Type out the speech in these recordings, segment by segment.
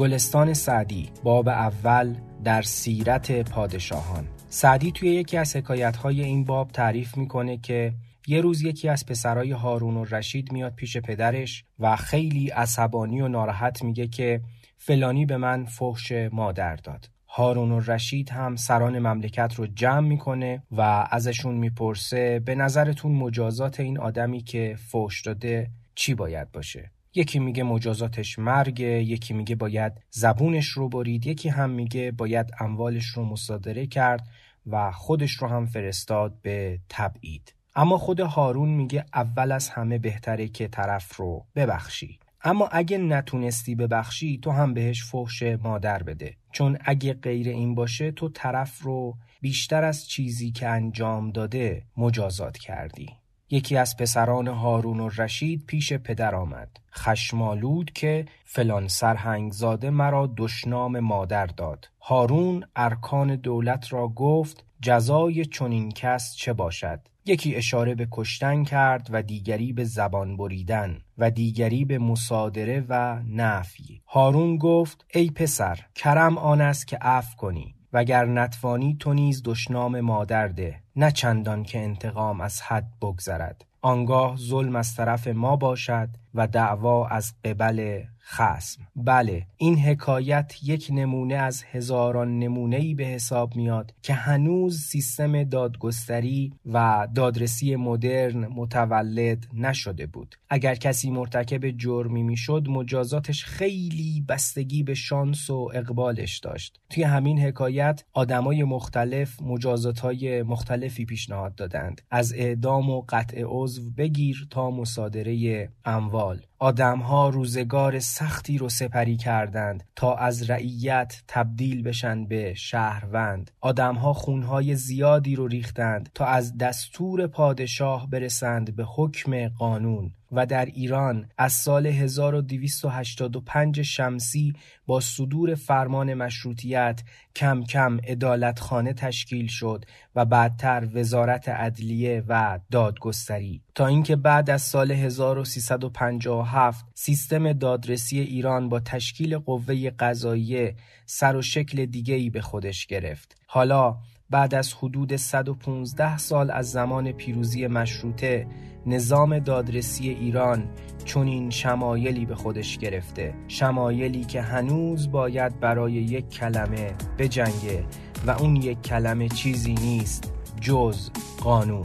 گلستان سعدی باب اول در سیرت پادشاهان. سعدی توی یکی از حکایتهای این باب تعریف می‌کنه که یه روز یکی از پسرای هارون و رشید میاد پیش پدرش و خیلی عصبانی و ناراحت میگه که فلانی به من فحش مادر داد. هارون و رشید هم سران مملکت رو جمع می‌کنه و ازشون می‌پرسه به نظرتون مجازات این آدمی که فحش داده چی باید باشه؟ یکی میگه مجازاتش مرگه یکی میگه باید زبونش رو برید یکی هم میگه باید اموالش رو مصادره کرد و خودش رو هم فرستاد به تبعید. اما خود هارون میگه اول از همه بهتره که طرف رو ببخشی. اما اگه نتونستی ببخشی تو هم بهش فحش مادر بده. چون اگه غیر این باشه تو طرف رو بیشتر از چیزی که انجام داده مجازات کردی. یکی از پسران هارون و رشید پیش پدر آمد. خشمالود که فلان سرهنگزاده مرا دشنام مادر داد. هارون ارکان دولت را گفت جزای چنین کس چه باشد؟ یکی اشاره به کشتن کرد و دیگری به زبان بریدن و دیگری به مصادره و نفی. هارون گفت ای پسر کرم آن است که عفو کنی. وگر نتوانی تو نیز دشنام مادر ده نه چندان که انتقام از حد بگذرد. آنگاه ظلم از طرف ما باشد و دعوا از قبل خسم بله این حکایت یک نمونه از هزاران نمونه ای به حساب میاد که هنوز سیستم دادگستری و دادرسی مدرن متولد نشده بود. اگر کسی مرتکب جرمی می‌شد مجازاتش خیلی بستگی به شانس و اقبالش داشت. توی همین حکایت آدمای مختلف مجازاتهای مختلفی پیشنهاد دادند. از اعدام و قطع عضو بگیر تا مصادره اموال. آدمها روزگار سختی رو سپری کردند تا از رعیت تبدیل بشن به شهروند. آدمها خونهای زیادی رو ریختند تا از دستور پادشاه برسند به حکم قانون. و در ایران از سال 1285 شمسی با صدور فرمان مشروطیت کم کم ادالتخانه تشکیل شد و بعدتر وزارت عدلیه و دادگستری. تا اینکه بعد از سال 1357 سیستم دادرسی ایران با تشکیل قوه قضاییه سر و شکل دیگه‌ای به خودش گرفت. حالا بعد از حدود 115 سال از زمان پیروزی مشروطه نظام دادرسی ایران چنین شمایلی به خودش گرفته. شمایلی که هنوز باید برای یک کلمه بجنگه و اون یک کلمه چیزی نیست جز قانون.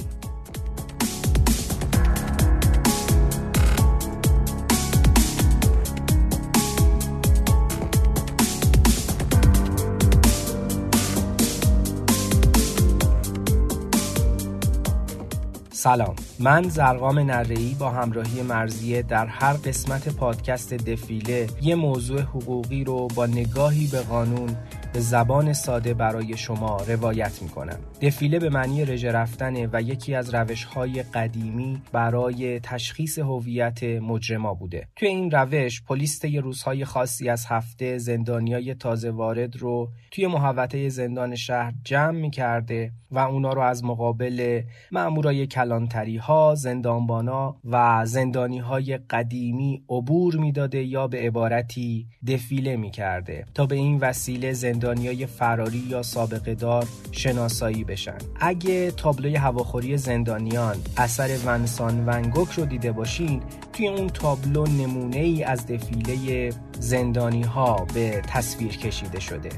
سلام. من زرقام نرهی با همراهی مرزیه در هر قسمت پادکست دفیله یه موضوع حقوقی رو با نگاهی به قانون به زبان ساده برای شما روایت می‌کنم. دفیله به معنی رژه رفتنه و یکی از روش های قدیمی برای تشخیص هویت مجرما بوده. توی این روش پلیس طی روزهای خاصی از هفته زندانیای تازه وارد رو توی محوطه زندان شهر جمع می‌کرده و اونا رو از مقابل مامورای کلانتری ها زندانبانا و زندانی های قدیمی عبور می‌داده یا به عبارتی دفیله می‌کرده. تا به این وسیله زندانیای فراری یا سابقه دار شناسایی بشن. اگه تابلوی هواخوری زندانیان اثر ونسان ونگوک رو دیده باشین توی اون تابلو نمونه ای از دفیله زندانی ها به تصویر کشیده شده.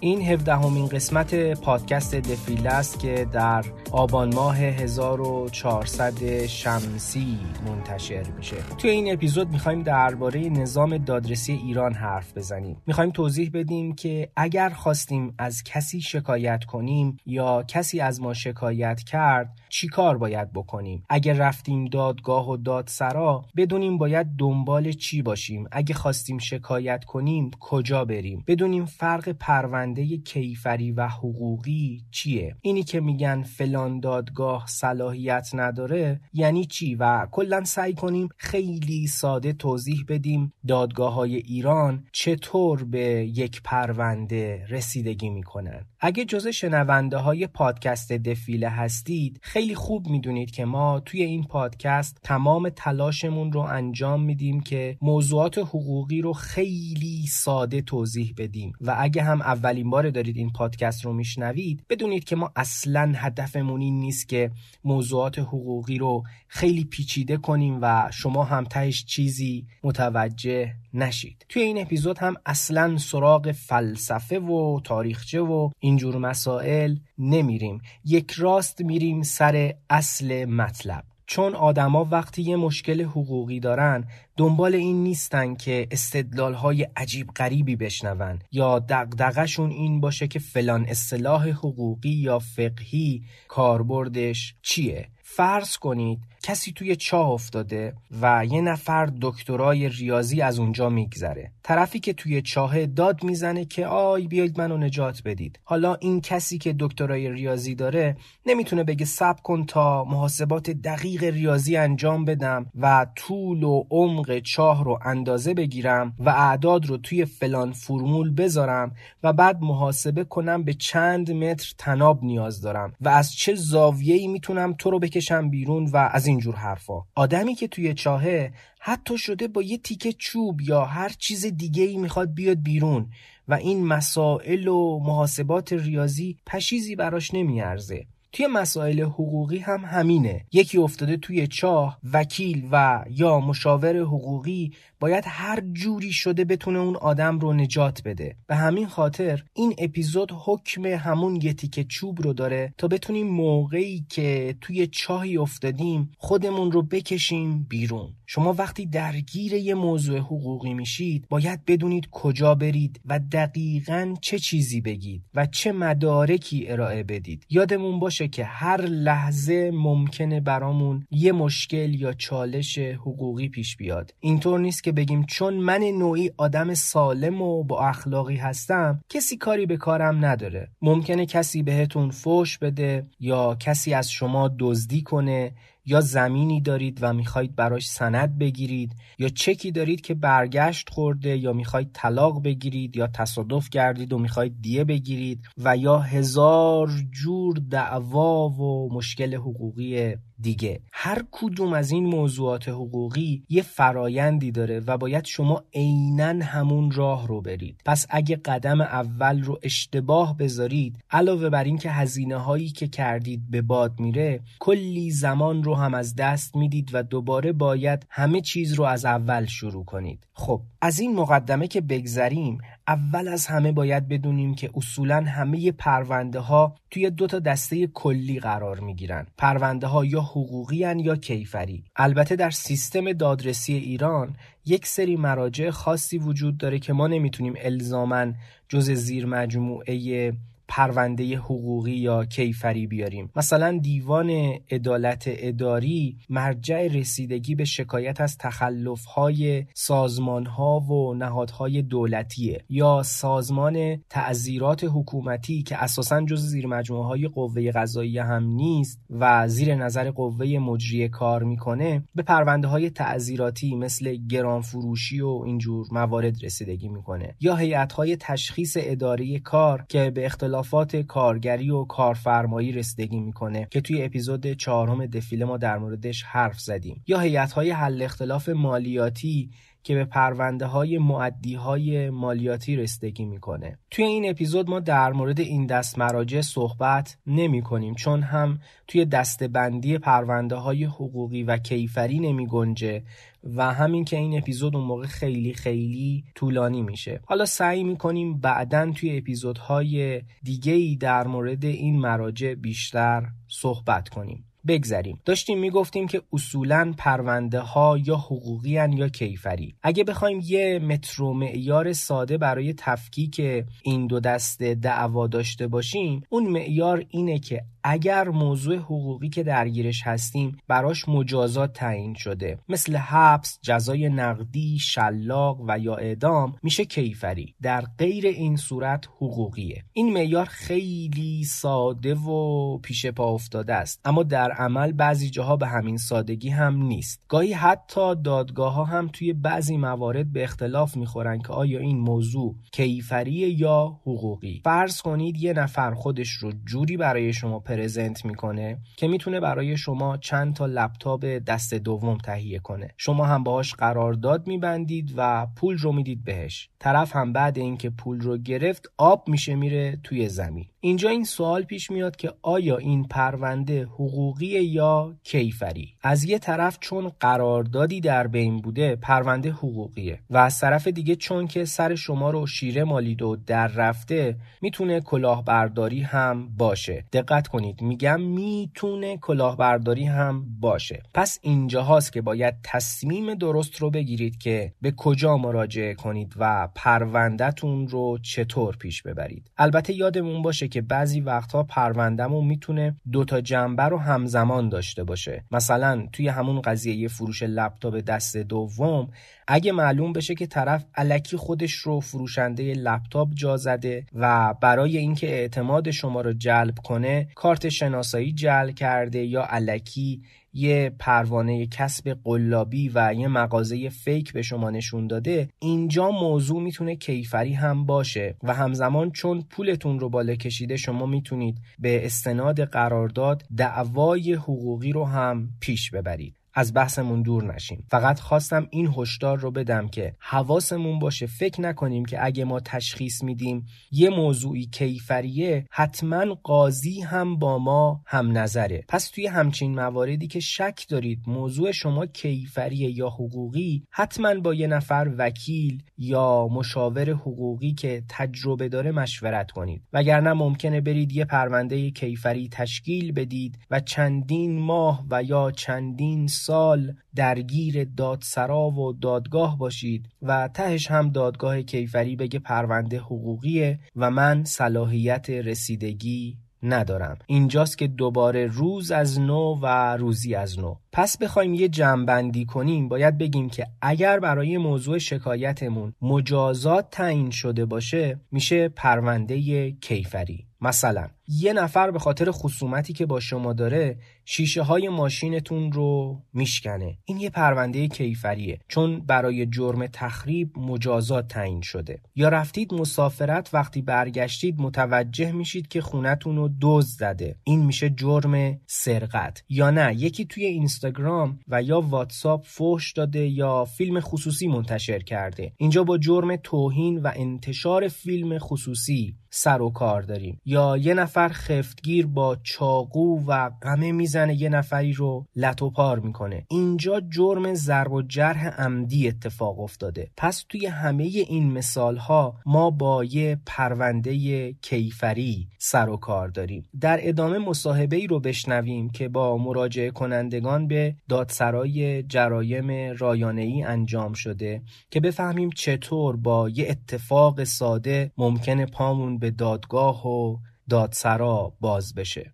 این هفدهمین قسمت پادکست دفیله است که در آبان ماه 1400 شمسی منتشر میشه. توی این اپیزود می‌خوایم درباره نظام دادرسی ایران حرف بزنیم. می‌خوایم توضیح بدیم که اگر خواستیم از کسی شکایت کنیم یا کسی از ما شکایت کرد چی کار باید بکنیم؟ اگر رفتیم دادگاه و دادسرا بدونیم باید دنبال چی باشیم؟ اگه خواستیم شکایت کنیم کجا بریم؟ بدونیم فرق پرونده پرونده کیفری و حقوقی چیه؟ اینی که میگن فلان دادگاه صلاحیت نداره یعنی چی؟ و کلا سعی کنیم خیلی ساده توضیح بدیم دادگاه های ایران چطور به یک پرونده رسیدگی می‌کنن. اگه جز شنونده های پادکست دفیله هستید خیلی خوب می‌دونید که ما توی این پادکست تمام تلاشمون رو انجام میدیم که موضوعات حقوقی رو خیلی ساده توضیح بدیم. و اگه هم اولین بار دارید این پادکست رو میشنوید بدونید که ما اصلا هدفمون این نیست که موضوعات حقوقی رو خیلی پیچیده کنیم و شما هم تهش چیزی متوجه نشید. توی این اپیزود هم اصلا سراغ فلسفه و تاریخچه و اینجور مسائل نمیریم. یک راست میریم سر اصل مطلب. چون آدما وقتی یه مشکل حقوقی دارن دنبال این نیستن که استدلال های عجیب غریبی بشنون یا دقدقشون این باشه که فلان اصطلاح حقوقی یا فقهی کاربردش چیه. فرض کنید کسی توی چاه افتاده و یه نفر دکترای ریاضی از اونجا میگذره. طرفی که توی چاه داد می‌زنه که آی بیاید منو نجات بدید. حالا این کسی که دکترای ریاضی داره نمی‌تونه بگه سب کن تا محاسبات دقیق ریاضی انجام بدم و طول و عمق چاه رو اندازه بگیرم و اعداد رو توی فلان فرمول بذارم و بعد محاسبه کنم به چند متر تناب نیاز دارم و از چه زاویه‌ای می‌تونم تو رو بکشم بیرون و از اینجور حرفا. آدمی که توی چاهه حتی شده با یه تیکه چوب یا هر چیز دیگه ای می‌خواد بیاد بیرون و این مسائل و محاسبات ریاضی پشیزی براش نمیارزه. توی مسائل حقوقی هم همینه. یکی افتاده توی چاه وکیل و یا مشاور حقوقی باید هر جوری شده بتونه اون آدم رو نجات بده. به همین خاطر این اپیزود حکم همون یه تیکه چوب رو داره تا بتونیم موقعی که توی چاهی افتادیم خودمون رو بکشیم بیرون. شما وقتی درگیر یه موضوع حقوقی میشید باید بدونید کجا برید و دقیقا چه چیزی بگید و چه مدارکی ارائه بدید. یادمون باشه که هر لحظه ممکنه برامون یه مشکل یا چالش حقوقی پیش بیاد. اینطور نیست که بگیم چون من نوعی آدم سالم و با اخلاقی هستم کسی کاری به کارم نداره. ممکنه کسی بهتون فوش بده یا کسی از شما دزدی کنه یا زمینی دارید و می‌خواید براش سند بگیرید یا چکی دارید که برگشت خورده یا می‌خواید طلاق بگیرید یا تصادف کردید و می‌خواید دیه بگیرید و یا هزار جور دعوا و مشکل حقوقی دیگه. هر کدوم از این موضوعات حقوقی یه فرایندی داره و باید شما عینا همون راه رو برید. پس اگه قدم اول رو اشتباه بذارید علاوه بر اینکه هزینه هایی که کردید به باد میره کلی زمان رو هم از دست می‌دید و دوباره باید همه چیز رو از اول شروع کنید. خب از این مقدمه که بگذریم اول از همه باید بدونیم که اصولا همه پرونده ها توی دو تا دسته کلی قرار می گیرن. پرونده ها یا حقوقی هن یا کیفری. البته در سیستم دادرسی ایران یک سری مراجع خاصی وجود داره که ما نمی‌تونیم الزامن جز زیر مجموعه پرونده حقوقی یا کیفری بیاریم. مثلا دیوان عدالت اداری مرجع رسیدگی به شکایت از تخلفهای سازمانها و نهادهای دولتیه یا سازمان تعذیرات حکومتی که اساسا جز زیر مجموعه های قوه قضایی هم نیست و زیر نظر قوه مجریه کار می‌کنه به پرونده های تعذیراتی مثل گران فروشی و اینجور موارد رسیدگی می‌کنه یا هیئت های تشخیص اداره کار که به اختلاف اختلافات کارگری و کارفرمایی رسیدگی می‌کنه که توی اپیزود چهارم دفیله ما در موردش حرف زدیم. یا هیئت های حل اختلاف مالیاتی که به پرونده های معدی های مالیاتی رسیدگی می‌کنه. توی این اپیزود ما در مورد این دست مراجع صحبت نمی کنیم چون هم توی دستبندی پرونده های حقوقی و کیفری نمی گنجه و همین که این اپیزود اون موقع خیلی خیلی طولانی میشه. حالا سعی می‌کنیم بعدا توی اپیزودهای دیگه ای در مورد این مراجع بیشتر صحبت کنیم. بگذریم. داشتیم می‌گفتیم که اصولا پرونده ها یا حقوقی یا کیفری. اگه بخوایم یه مترو معیار ساده برای تفکیک این دو دسته دعوا داشته باشیم اون معیار اینه که اگر موضوع حقوقی که درگیرش هستیم براش مجازات تعیین شده مثل حبس، جزای نقدی، شلاق و یا اعدام میشه کیفری. در غیر این صورت حقوقیه. این معیار خیلی ساده و پیش پا افتاده است. اما در عمل بعضی جاها به همین سادگی هم نیست. گاهی حتی دادگاه ها هم توی بعضی موارد به اختلاف می‌خورن که آیا این موضوع کیفری یا حقوقی. فرض کنید یه نفر خودش رو جوری برای شما پرزنت می‌کنه که می‌تونه برای شما چند تا لپتاپ دست دوم تهیه کنه. شما هم باهاش قرارداد میبندید و پول رو می‌دید بهش. طرف هم بعد اینکه پول رو گرفت آب میشه میره توی زمین. اینجا این سوال پیش میاد که آیا این پرونده حقوقی یا کیفری؟ از یه طرف چون قراردادی در بین بوده پرونده حقوقیه. و از طرف دیگه چون که سر شما رو شیره مالید و در رفته می‌تونه کلاهبرداری هم باشه. دقت کنید میگم می‌تونه کلاهبرداری هم باشه. پس اینجا هاست که باید تصمیم درست رو بگیرید که به کجا مراجعه کنید و پروندهتون رو چطور پیش ببرید. البته یادمون باشه که بعضی وقتها پروندهمون می‌تونه دوتا جنبه رو همزمان داشته باشه. مثلا توی همون قضیه فروش لپتاپ دست دوم اگه معلوم بشه که طرف علکی خودش رو فروشنده لپتاپ جا زده و برای اینکه اعتماد شما رو جلب کنه کارت شناسایی جلب کرده یا علکی یه پروانه کسب قلابی و یه مغازه فیک به شما نشون داده اینجا موضوع می‌تونه کیفری هم باشه و همزمان چون پولتون رو بالا کشیده شما می‌تونید به استناد قرارداد دعوای حقوقی رو هم پیش ببرید. از بحثمون دور نشیم. فقط خواستم این هشدار رو بدم که حواسمون باشه فکر نکنیم که اگه ما تشخیص میدیم یه موضوعی کیفریه حتما قاضی هم با ما هم نظره. پس توی همچین مواردی که شک دارید موضوع شما کیفریه یا حقوقی حتما با یه نفر وکیل یا مشاور حقوقی که تجربه داره مشورت کنید. وگرنه ممکنه برید یه پرونده کیفری تشکیل بدید و چندین ماه و یا چندین سال درگیر دادسرا و دادگاه باشید و تهش هم دادگاه کیفری بگه پرونده حقوقیه و من صلاحیت رسیدگی ندارم. اینجاست که دوباره روز از نو و روزی از نو. پس بخوایم یه جمعبندی کنیم. باید بگیم که اگر برای موضوع شکایتمون مجازات تعیین شده باشه میشه پرونده کیفری. مثلا یه نفر به خاطر خصومتی که با شما داره شیشه های ماشینتون رو میشکنه. این یه پرونده کیفریه چون برای جرم تخریب مجازات تعیین شده. یا رفتید مسافرت وقتی برگشتید متوجه میشید که خونتون رو دوز زده. این میشه جرم سرقت. یا نه یکی توی اینستاگرام و یا واتساپ فوش داده یا فیلم خصوصی منتشر کرده. اینجا با جرم توهین و انتشار فیلم خصوصی سر و کار داریم. یا یه نفر خفتگیر با چاقو و قمه می‌زنه یه نفری رو لطوپار می‌کنه. اینجا جرم ضرب و جرح عمدی اتفاق افتاده. پس توی همه این مثال ها ما با یه پرونده کیفری سر و کار داریم. در ادامه مصاحبه ای رو بشنویم که با مراجعه کنندگان به دادسرای جرایم رایانه ای انجام شده که بفهمیم چطور با یه اتفاق ساده ممکنه پامون به دادگاه و دادسرا باز بشه.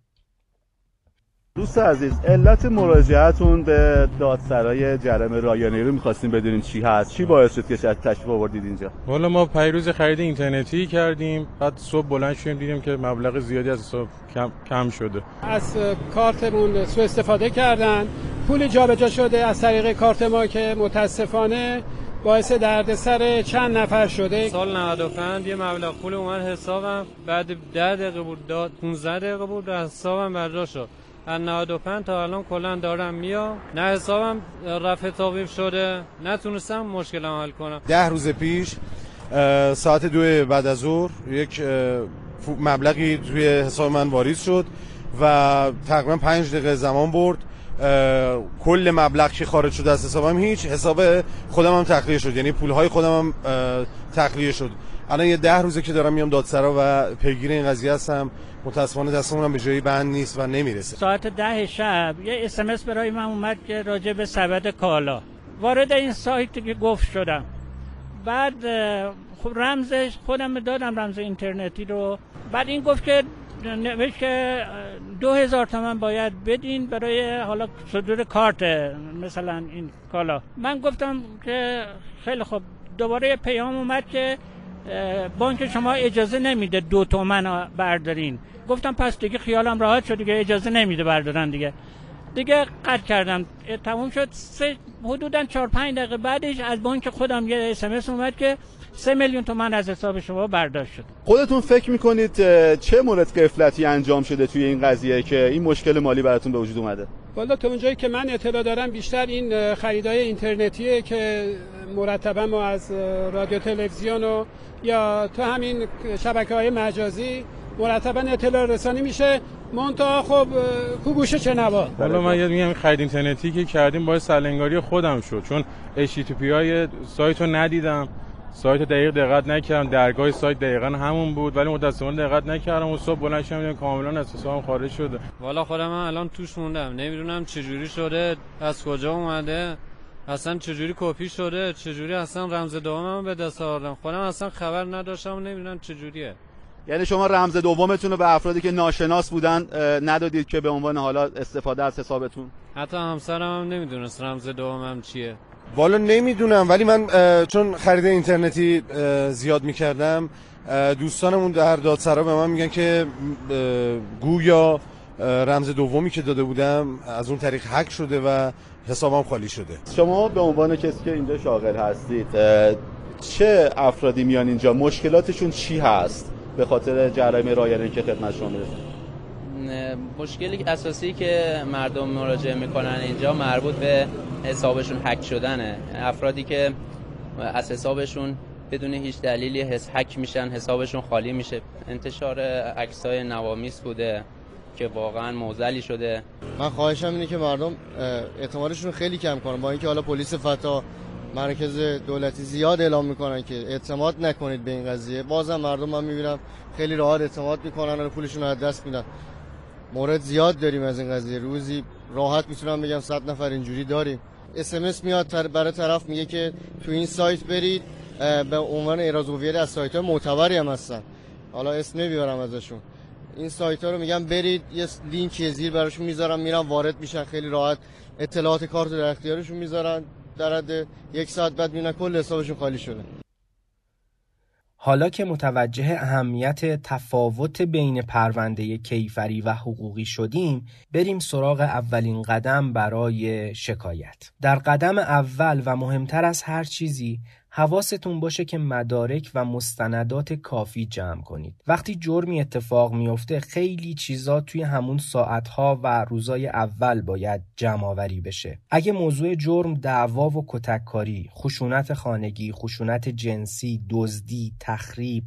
دوست عزیز علت مراجعتون به دادسرای جرم رایانه رو می‌خواستیم بدونین چی هست. چی باعث شد که شاید تشریف آوردید اینجا؟ والا ما پیروز خرید اینترنتی کردیم بعد صبح بلند شدیم دیدیم که مبلغ زیادی از صبح کم, کم شده. از کارتمون سو استفاده کردن. پول جابجا شده از طریق کارت ما که متاسفانه باعث دردسر چند نفر شده؟ سال 95 یه مبلغ پول اومد حسابم بعد 10 دقیقه بود داد 15 دقیقه بود حسابم برداشت شد. از 95 تا الان کلا دارم میام. نه حسابم رفع تاقیب شده نتونستم مشکل حل کنم. ده روز پیش ساعت دو بعد از ظهر یک مبلغی توی حساب من واریز شد و تقریبا پنج دقیقه زمان برد. کل مبلغ که خارج شد از حسابم هیچ حساب خودم هم تخلیه شد. یعنی پول های خودم هم تخلیه شد. الان یه ده روزه که دارم میام دادسرا و پیگیر این قضیه هستم. متاسفانه دستمون به جایی بند نیست و نمی‌رسه. ساعت ده شب یه اسمس برای من اومد که راجع به سبد کالا. وارد این سایت که گفت شدم. بعد خب رمزش خودم دادم رمز اینترنتی رو. بعد این گفت که نوشت که دو هزار تومن باید بدین برای حالا صدور کارت مثلا این کالا. من گفتم که خیلی خوب. دوباره پیام اومد که بانک شما اجازه نمیده دو تومن بردارین. گفتم پس دیگه خیالم راحت شد دیگه اجازه نمیده بردارن دیگه. دیگه قطع کردم. تموم شد. سه حدودا 4 5 دقیقه بعدش از بانک خودم یه اس اومد که سه میلیون تومن از حساب شما برداشت شد خودتون فکر می‌کنید چه مورد قفلتی انجام شده توی این قضیه که این مشکل مالی براتون به وجود اومده؟ والا تو اونجایی که من اطلاع دارم بیشتر این خریدای اینترنتیه که مرتبا ما از رادیو تلویزیون و یا تو همین شبکه های مجازی مرتبا اطلاع رسانی میشه. منتها خب کو گوشه چه نوا حالا من یاد میگم خرید اینترنتی که کردیم باید سلنگاری خودم شد چون HTTP های سایت رو ندیدم. سایت دقیق دقت نکردم. درگاه سایت دقیقا همون بود ولی متأسفانه دقت نکردم. و صبح بلند شدم کاملا از حسابم خارج شده. والا خودم من الان توش موندم. نمی‌دونم چجوری شده از کجا اومده اصلا چجوری کپی شده چجوری اصلا رمز دومم به دست آوردم. خودم اصلا خبر نداشتم و نمی‌دونم چجوریه. یعنی شما رمز دومتون رو به افرادی که ناشناس بودن ندادید که به عنوان حالا استفاده از حسابتون؟ حتی همسرم هم نمی‌دونست رمز دومم چیه. والا نمی‌دونم ولی من چون خرید اینترنتی زیاد می‌کردم دوستانمون در دادسرا به من میگن که گویا رمز دومی که داده بودم از اون طریق هک شده و حسابم خالی شده. شما به عنوان کسی که اینجا شاغل هستید چه افرادی میان اینجا؟ مشکلاتشون چی هست؟ به خاطر جرایم رایانه که خدمت شما می‌رسه. مشکلی اساسی که مردم مراجعه می‌کنن اینجا مربوط به حسابشون هک شدنه. افرادی که از حسابشون بدون هیچ دلیلی حس هک میشن حسابشون خالی میشه. انتشار عکسای نوامیس بوده که واقعا موزلی شده. من خواهشم اینه که مردم اعتمادشون خیلی کم کنن. با اینکه حالا پلیس فتا مرکز دولتی زیاد اعلام می‌کنن که اعتماد نکنید به این قضیه. بازم مردم من می‌بینم خیلی راحت اعتماد می‌کنن و پولشون رو از دست میدن. مورد زیاد داریم از این قضیه. روزی راحت می‌تونم بگم 100 نفر اینجوری داریم. اس میاد برای طرف میگه که تو این سایت برید به عنوان اراز هویت از سایت های معتبری هم هستن. حالا اسم نمی‌برم ازشون. این سایت ها رو میگم برید یه لینک زیر براشون می‌ذارم میرن وارد میشن خیلی راحت اطلاعات کارت در اختیارشون می‌ذارن. در حد یک ساعت بعد می‌بینن کل حسابشون خالی شده. حالا که متوجه اهمیت تفاوت بین پرونده کیفری و حقوقی شدیم بریم سراغ اولین قدم برای شکایت. در قدم اول و مهمتر از هر چیزی حواستون باشه که مدارک و مستندات کافی جمع کنید. وقتی جرمی اتفاق میفته خیلی چیزا توی همون ساعتها و روزای اول باید جمع آوری بشه. اگه موضوع جرم دعوا و کتککاری خشونت خانگی خشونت جنسی دزدی تخریب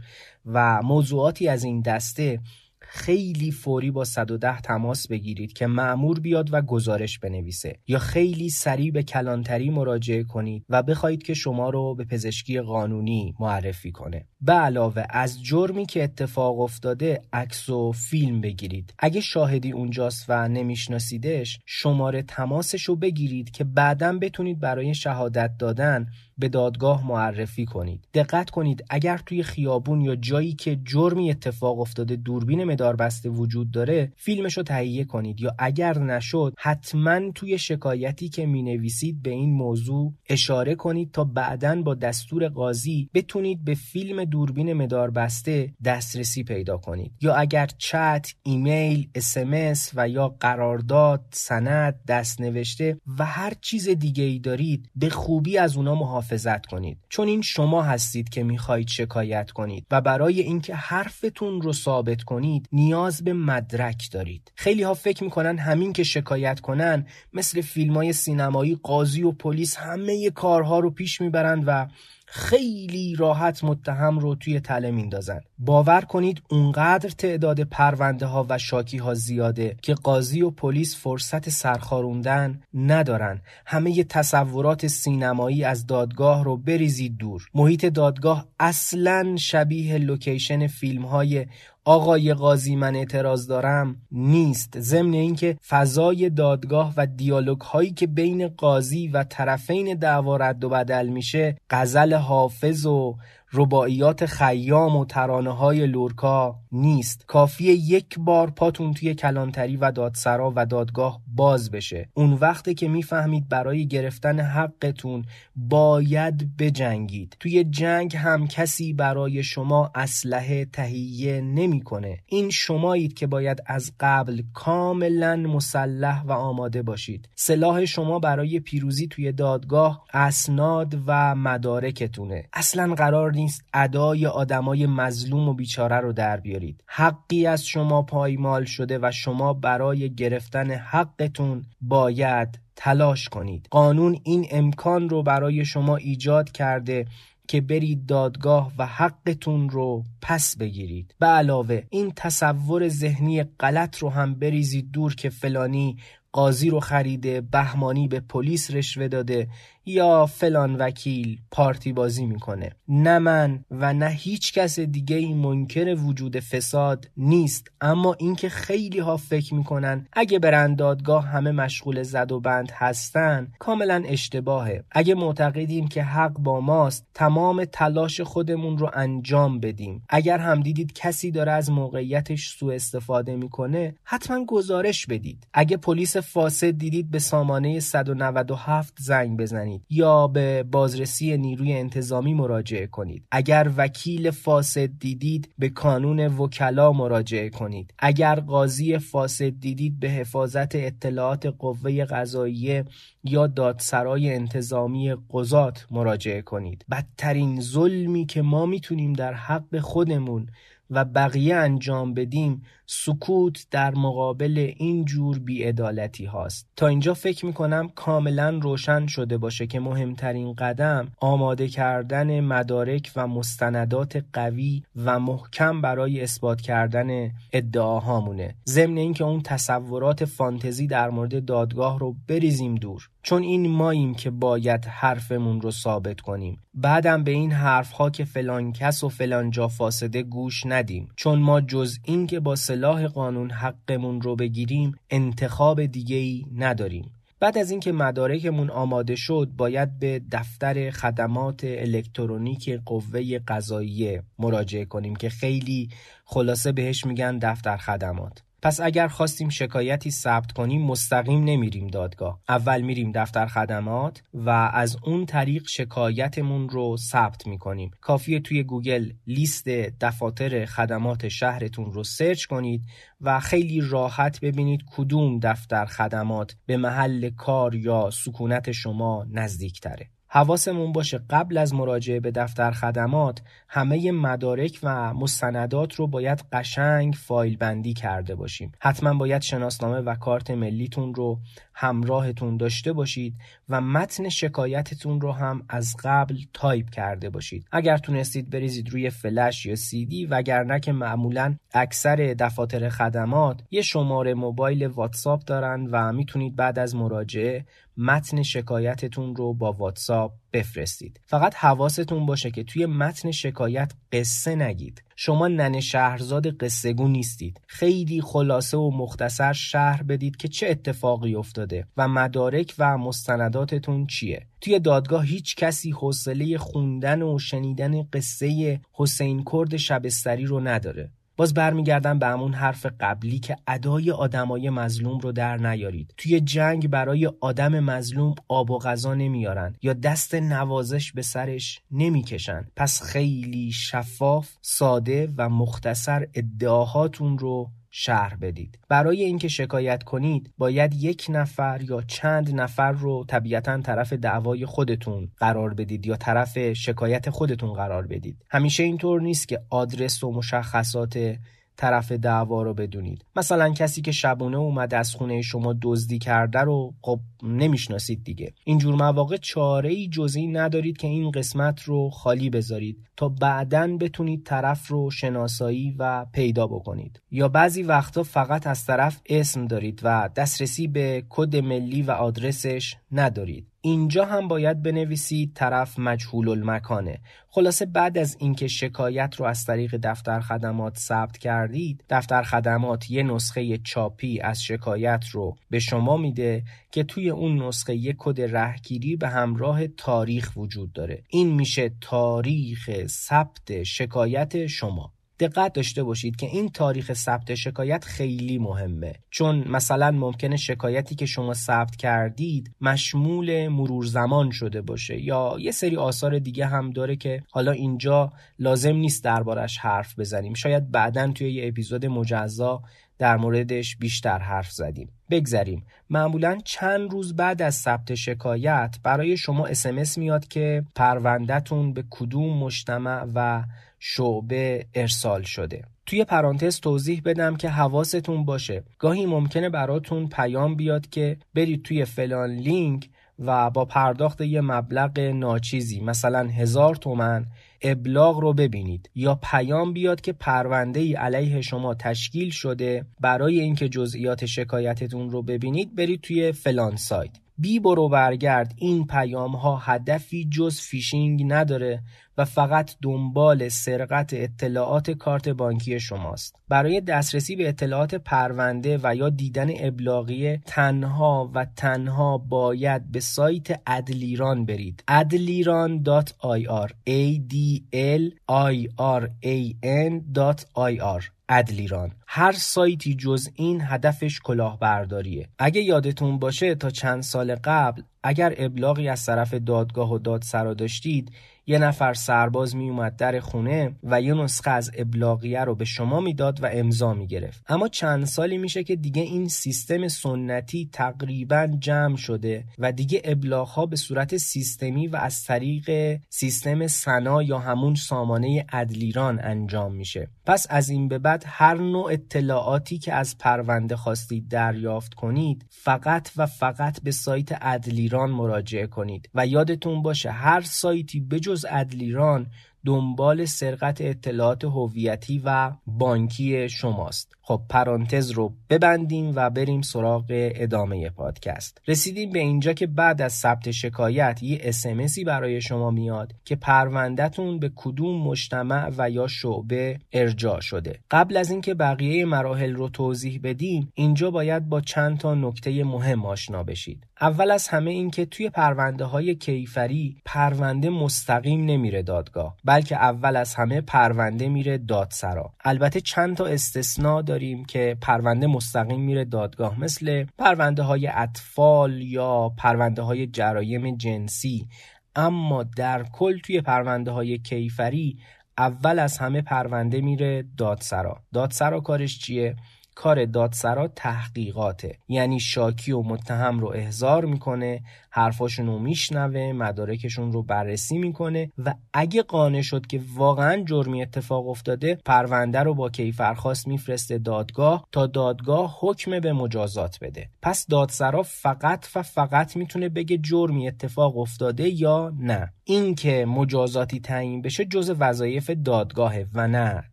و موضوعاتی از این دسته خیلی فوری با 110 تماس بگیرید که معمور بیاد و گزارش بنویسه. یا خیلی سریع به کلانتری مراجعه کنید و بخواهید که شما رو به پزشکی قانونی معرفی کنه. به علاوه از جرمی که اتفاق افتاده عکس و فیلم بگیرید. اگه شاهدی اونجاست و نمیشناسیدش شماره تماسش رو بگیرید که بعدا بتونید برای شهادت دادن به دادگاه معرفی کنید. دقت کنید اگر توی خیابون یا جایی که جرمی اتفاق افتاده دوربین مداربسته وجود داره فیلمش رو تهیه کنید. یا اگر نشد حتما توی شکایتی که می نویسید به این موضوع اشاره کنید تا بعدا با دستور قاضی بتونید به فیلم دوربین مداربسته دسترسی پیدا کنید. یا اگر چت، ایمیل، اسمس و یا قرارداد، سند، دست نوشته و هر چیز دیگه ای دارید به خوبی از اونا محافظت کنید. چون این شما هستید که می‌خواهید شکایت کنید و برای اینکه حرفتون رو ثابت کنید نیاز به مدرک دارید. خیلی ها فکر می‌کنن همین که شکایت کنن مثل فیلم های سینمایی قاضی و پلیس همه کارها رو پیش می‌برند و خیلی راحت متهم رو توی تله میندازن. باور کنید اونقدر تعداد پرونده ها و شاکی ها زیاده که قاضی و پلیس فرصت سرخاروندن ندارن. همه تصورات سینمایی از دادگاه رو بریزید دور. محیط دادگاه اصلا شبیه لوکیشن فیلم های آقای قاضی من اعتراض دارم نیست. ضمن اینکه فضای دادگاه و دیالوگ هایی که بین قاضی و طرفین دعوا رد و بدل میشه غزل حافظ و رباعیات خیام و ترانه های لورکا. نیست. کافیه یک بار پاتون توی کلانتری و دادسرا و دادگاه باز بشه. اون وقته که می‌فهمید برای گرفتن حقتون باید بجنگید. توی جنگ هم کسی برای شما اسلحه تهیه نمی‌کنه. این شمایید که باید از قبل کاملا مسلح و آماده باشید. سلاح شما برای پیروزی توی دادگاه اسناد و مدارکتونه. اصلا قرار نیست ادای آدمای مظلوم و بیچاره رو در بیارید. حقی از شما پایمال شده و شما برای گرفتن حقتون باید تلاش کنید. قانون این امکان رو برای شما ایجاد کرده که برید دادگاه و حقتون رو پس بگیرید. به علاوه این تصور ذهنی غلط رو هم بریزید دور که فلانی قاضی رو خریده بهمانی به پلیس رشوه داده یا فلان وکیل پارتی بازی می‌کنه. نه من و نه هیچ کس دیگه این منکر وجود فساد نیست. اما اینکه خیلی ها فکر می‌کنن اگه برن دادگاه همه مشغول زد و بند هستن کاملا اشتباهه. اگه معتقدیم که حق با ماست تمام تلاش خودمون رو انجام بدیم. اگر هم دیدید کسی داره از موقعیتش سوء استفاده می‌کنه حتما گزارش بدید. اگه پلیس فاسد دیدید به سامانه 197 زنگ بزنید. یا به بازرسی نیروی انتظامی مراجعه کنید. اگر وکیل فاسد دیدید به قانون وکلا مراجعه کنید. اگر قاضی فاسد دیدید به حفاظت اطلاعات قوه قضاییه یا دادسرای انتظامی قضات مراجعه کنید. بدترین ظلمی که ما می‌تونیم در حق خودمون و بقیه انجام بدیم سکوت در مقابل این جور بیعدالتی هاست. تا اینجا فکر می کنم کاملا روشن شده باشه که مهمترین قدم آماده کردن مدارک و مستندات قوی و محکم برای اثبات کردن ادعاهامونه. ضمن اینکه اون تصورات فانتزی در مورد دادگاه رو بریزیم دور. چون این ماییم که باید حرفمون رو ثابت کنیم. بعدم به این حرف ها که فلان کس و فلان جا فاسده گوش ندیم. چون ما جز این که با صلاح قانون حقمون رو بگیریم انتخاب دیگه ای نداریم. بعد از اینکه مدارکمون آماده شد باید به دفتر خدمات الکترونیک قوه قضاییه مراجعه کنیم که خیلی خلاصه بهش میگن دفتر خدمات. پس اگر خواستیم شکایتی ثبت کنیم مستقیم نمیریم دادگاه. اول میریم دفتر خدمات و از اون طریق شکایتمون رو ثبت می‌کنیم. کافیه توی گوگل لیست دفاتر خدمات شهرتون رو search کنید و خیلی راحت ببینید کدوم دفتر خدمات به محل کار یا سکونت شما نزدیک تره حواسمون باشه قبل از مراجعه به دفتر خدمات همه مدارک و مستندات رو باید قشنگ فایل بندی کرده باشیم. حتما باید شناسنامه و کارت ملیتون رو همراهتون داشته باشید و متن شکایتتون رو هم از قبل تایپ کرده باشید. اگر تونستید بریزید روی فلش یا سی دی وگرنه که معمولا اکثر دفاتر خدمات یه شماره موبایل واتساپ دارن و می‌تونید بعد از مراجعه متن شکایتتون رو با واتساپ بفرستید. فقط حواستون باشه که توی متن شکایت قصه نگید. شما نن شهرزاد قصه گو نیستید. خیلی خلاصه و مختصر شرح بدید که چه اتفاقی افتاده و مدارک و مستنداتتون چیه. توی دادگاه هیچ کسی حوصله خوندن و شنیدن قصه حسین کرد شبستری رو نداره. باز برمیگردم به همون حرف قبلی که ادای آدمای مظلوم رو در نیارید. توی جنگ برای آدم مظلوم آب و غذا نمیارن یا دست نوازش به سرش نمی‌کشن. پس خیلی شفاف ساده و مختصر ادعاهاتون رو شهر بدید. برای اینکه شکایت کنید باید یک نفر یا چند نفر رو طبیعتا طرف دعوای خودتون قرار بدید یا طرف شکایت خودتون قرار بدید. همیشه اینطور نیست که آدرس و مشخصات طرف دعوا رو بدونید. مثلا کسی که شبونه اومده از خونه شما دزدی کرده رو خب نمی‌شناسید دیگه. اینجور مواقع چاره ای جزئی ندارید که این قسمت رو خالی بذارید تا بعدا بتونید طرف رو شناسایی و پیدا بکنید. یا بعضی وقتا فقط از طرف اسم دارید و دسترسی به کد ملی و آدرسش ندارید. اینجا هم باید بنویسید طرف مجهول المکانه خلاصه بعد از اینکه شکایت رو از طریق دفتر خدمات ثبت کردید دفتر خدمات یه نسخه چاپی از شکایت رو به شما میده که توی اون نسخه یه کد رهگیری به همراه تاریخ وجود داره. این میشه تاریخ ثبت شکایت شما. دقت داشته باشید که این تاریخ ثبت شکایت خیلی مهمه. چون مثلا ممکنه شکایتی که شما ثبت کردید مشمول مرور زمان شده باشه یا یه سری آثار دیگه هم داره که حالا اینجا لازم نیست دربارش حرف بزنیم. شاید بعدا توی یه اپیزود مجزا در موردش بیشتر حرف زدیم. بگذریم. معمولا چند روز بعد از ثبت شکایت برای شما اسمس میاد که پروندهتون به کدوم مجتمع و شعبه ارسال شده. توی پرانتز توضیح بدم که حواستون باشه. گاهی ممکنه براتون پیام بیاد که برید توی فلان لینک و با پرداخت یه مبلغ ناچیزی مثلا هزار تومن ابلاغ رو ببینید. یا پیام بیاد که پرونده ای علیه شما تشکیل شده برای اینکه جزئیات شکایتتون رو ببینید برید توی فلان سایت. بی برو برگرد این پیام ها هدفی جز فیشینگ نداره. و فقط دنبال سرقت اطلاعات کارت بانکی شماست. برای دسترسی به اطلاعات پرونده و یا دیدن ابلاغیه تنها و تنها باید به سایت عدل ایران برید. adliran.ir a d l i r a n.ir ادلیران هر سایتی جز این هدفش کلاهبرداریه. اگه یادتون باشه تا چند سال قبل اگر ابلاغی از طرف دادگاه و دادسرا داشتید یه نفر سرباز می اومد در خونه و یه نسخه از ابلاغیه رو به شما می‌داد و امضا می گرفت اما چند سالی میشه که دیگه این سیستم سنتی تقریبا جمع شده و دیگه ابلاغ ها به صورت سیستمی و از طریق سیستم سنا یا همون سامانه ادلیران انجام میشه. پس از این به بعد هر نوع اطلاعاتی که از پرونده خواستید دریافت کنید فقط و فقط به سایت ادلیران مراجعه کنید. و یادتون باشه هر سایتی بجز جز ادلیران دنبال سرقت اطلاعات هویتی و بانکی شماست. خب پرانتز رو ببندیم و بریم سراغ ادامه پادکست. رسیدیم به اینجا که بعد از ثبت شکایت یه اسمسی برای شما میاد که پروندهتون به کدوم مجتمع و یا شعبه ارجاع شده. قبل از اینکه بقیه مراحل رو توضیح بدیم اینجا باید با چند تا نکته مهم آشنا بشید. اول از همه اینکه توی پرونده های کیفری پرونده مستقیم نمیره دادگاه بلکه اول از همه پرونده میره دادسرا. البته چند تا استثنا داریم که پرونده مستقیم میره دادگاه مثل پرونده های اطفال یا پرونده های جرایم جنسی. اما در کل توی پرونده های کیفری اول از همه پرونده میره دادسرا. دادسرا کارش چیه؟ کار دادسرا تحقیقاته. یعنی شاکی و متهم رو احضار می‌کنه حرفاشون رو میشنوه مدارکشون رو بررسی می‌کنه و اگه قانع شد که واقعا جرمی اتفاق افتاده پرونده رو با کیفرخواست میفرسته دادگاه تا دادگاه حکم به مجازات بده. پس دادسرا فقط و فقط می‌تونه بگه جرمی اتفاق افتاده یا نه. اینکه مجازاتی تعیین بشه جز وظایف دادگاهه و نه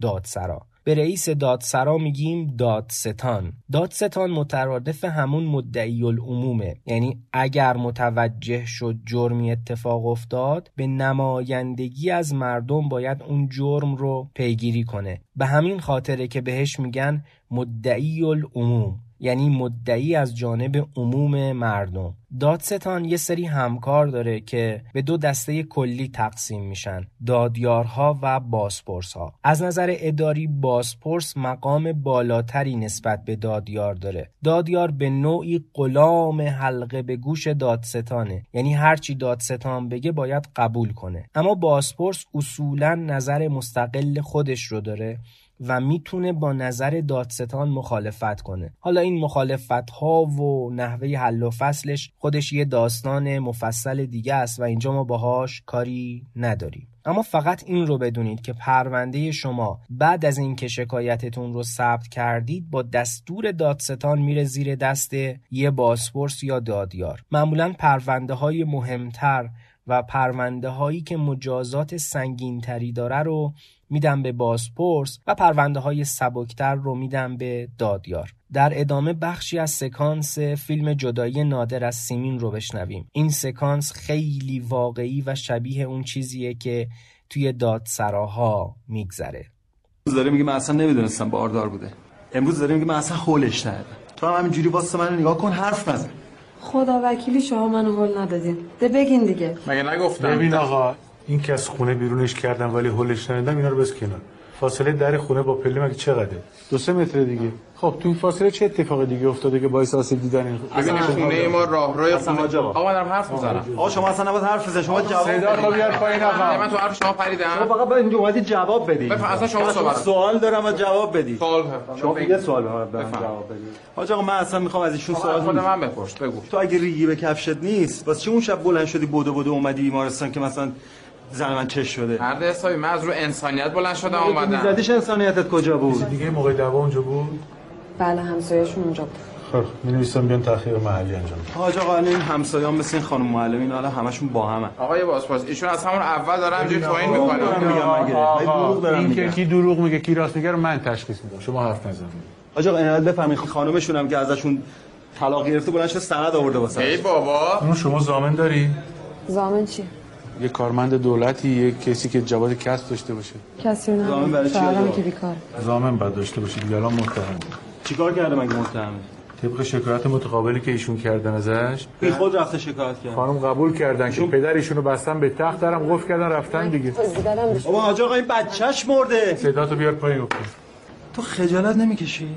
دادسرا. به رئیس دادسرا میگیم دادستان. دادستان مترادف همون مدعی العمومه یعنی اگر متوجه شد جرمی اتفاق افتاد به نمایندگی از مردم باید اون جرم رو پیگیری کنه. به همین خاطره که بهش میگن مدعی العموم یعنی مدعی از جانب عموم مردم. دادستان یه سری همکار داره که به دو دسته کلی تقسیم میشن دادیارها و بازپرسها. از نظر اداری بازپرس مقام بالاتری نسبت به دادیار داره. دادیار به نوعی غلام حلقه به گوش دادستانه. یعنی هرچی دادستان بگه باید قبول کنه. اما بازپرس اصولا نظر مستقل خودش رو داره. و می‌تونه با نظر دادستان مخالفت کنه. حالا این مخالفت ها و نحوه حل و فصلش خودش یه داستان مفصل دیگه است و اینجا ما باهاش کاری نداریم. اما فقط این رو بدونید که پرونده شما بعد از اینکه شکایتتون رو ثبت کردید با دستور دادستان میره زیر دست یه بازپرس یا دادیار. معمولا پرونده های مهمتر و پرونده هایی که مجازات سنگین تری داره رو میدم به بازپرس و پرونده های سبکتر رو میدم به دادیار. در ادامه بخشی از سکانس فیلم جدایی نادر از سیمین رو بشنویم. این سکانس خیلی واقعی و شبیه اون چیزیه که توی دادسراها میگذره. داره میگه من اصلا نمی‌دونستم باردار بوده. امروز داره میگه من اصلا هولش ندادم تو هم همینجوری واسه من نگاه کن حرف نزن. خدا وکیلی شما منو هول ندادین. ده بگین دیگه. مگه نگفتم؟ ببین آقا این که از خونه بیرونش کردم ولی هولش ندادم اینا رو بس کنار. فاصله در خونه با پله مگه چقدره؟ دو سه متر دیگه. خب تو این فاصله چه اتفاق دیگه افتاده که باعث آسیب دیدن این خونه ما راهروی خونه. آقا من دارم حرف می‌زنم. آقا شما اصلا نباید حرف بزنید. شما جواب صدا تو بیار پایین آقا. من تو حرف شما پریدم. شما فقط باید اومدی جواب بدید اصلا شما سوال سوال دارم و جواب بدید سوال شما یه سوال دارم جواب بدید حاج آقا من اصلا می‌خوام از ایشون سوال خود من بپرس بگو. تو اگه ریگی به کفشت نیست واسه چی اون شب بلند شدی بودو بودو اومدی بیمارستان که مثلا زن من چش شده. مرد حسابی من از رو انسانیت بلند شدم اومدم. زدیش انسانیتت کجا بود؟ دیگه موقع دعوا اونجا بود؟ بله همسایه‌شون اونجا بود. خب می‌نویسم بیان تحقیق محلی انجام حاج آقا این همسایه‌ها مثل این خانم معلم حالا همشون با همن. آقا یه بازپرس ایشون از همون اول داره همینجوری توهین می‌کنه دروغ دارم این که میگم. کی دروغ میگه کی راست میگه رو من تشخیص میدم. شما حرف نزنید. حاج آقا اینال بفهمید خانمشون هم که ازشون طلاق گرفته بلند شده سند آورده واسه ای بابا. اون شما زامن داری؟ زامن چی؟ یه کارمند دولتی یه کسی که جواز کسب داشته باشه. کسی رو زامن برای چی آقا؟ که بیکار. زامن بعد داشته باشه دیگه الان متهم چیکار کرده مگه متهمه طبق شکایت متقابلی که ایشون کردن ازش بی خود رفته شکایت کرد. خانم قبول کردن که پدر ایشونو بستن به تخت دارم قفل کردن رفتن دیگه. بابا حاج آقا این بچهش مرده. صدا تو بیار پایین گفتم تو خجالت نمی‌کشی؟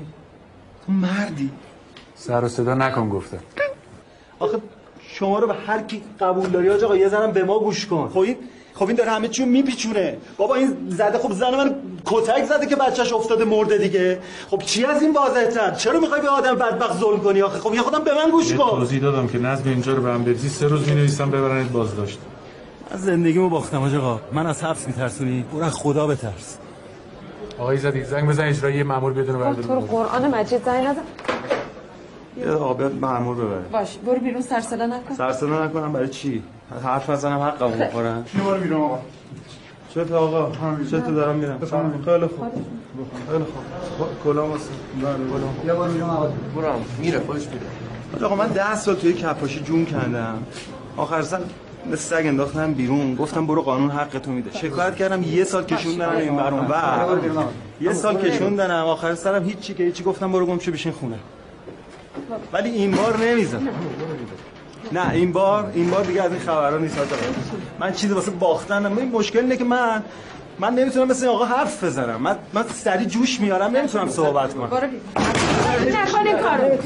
تو مردی. سر و صدا نکن گفتم. آخه شما رو به هر کی قبول داری حاج آقا یه زنم به ما گوش کن. خب این خب این داره همه چیو میپیچونه. بابا این زده خب زن من کتک زده که بچهش افتاده مرده دیگه. خب چی از این واضح تر چرا می‌خوای به آدم بدبخت ظلم کنی آخه؟ خب یه خودم به من گوش کن. توضیح دادم که نظم اینجا رو به هم بریزی. سه روز می‌نویسم ببرنید بازداشت. از زندگیمو باختم حاج آقا. من از حبس میترسونی؟ برو خدا بترس. آقای زدی زنگ بزن اجرایی یه مأمور بدون خب تو رو برداریم قرآن مجید زنگ نزن. یه آقا بیاد مأمور ببره. باش برو بیرون سر صدا نکن. سرسدا نکنم برای چی؟ حرف نزنم حقمو بخورن یه بار بیرون آقا. چطور آقا؟ چطور دارم میرم؟ خیلی خوب. خیلی خوب. کلام واسه یه بار بیرون آقا. برام میره خودش میره. آقا من ده سال توی کپاشی جون کندم. آخر سر مثل سگ انداختم بیرون گفتم برو قانون حق تو میده. شکایت کردم یه سال کشوندنم این برون و یه سال کشوندنم. آخر سرم هیچی که هیچی گفتم برو گم شو بشین خونه. ولی این بار نمیزن نه این بار این بار دیگه از این خبرها نیست آقا. من چیزی واسه باختنم این مشکل اینه که من من نمی‌تونم مثل آقا حرف بزنم. من من سری جوش میارم نمی‌تونم صحبت کنم. نکن این کارو.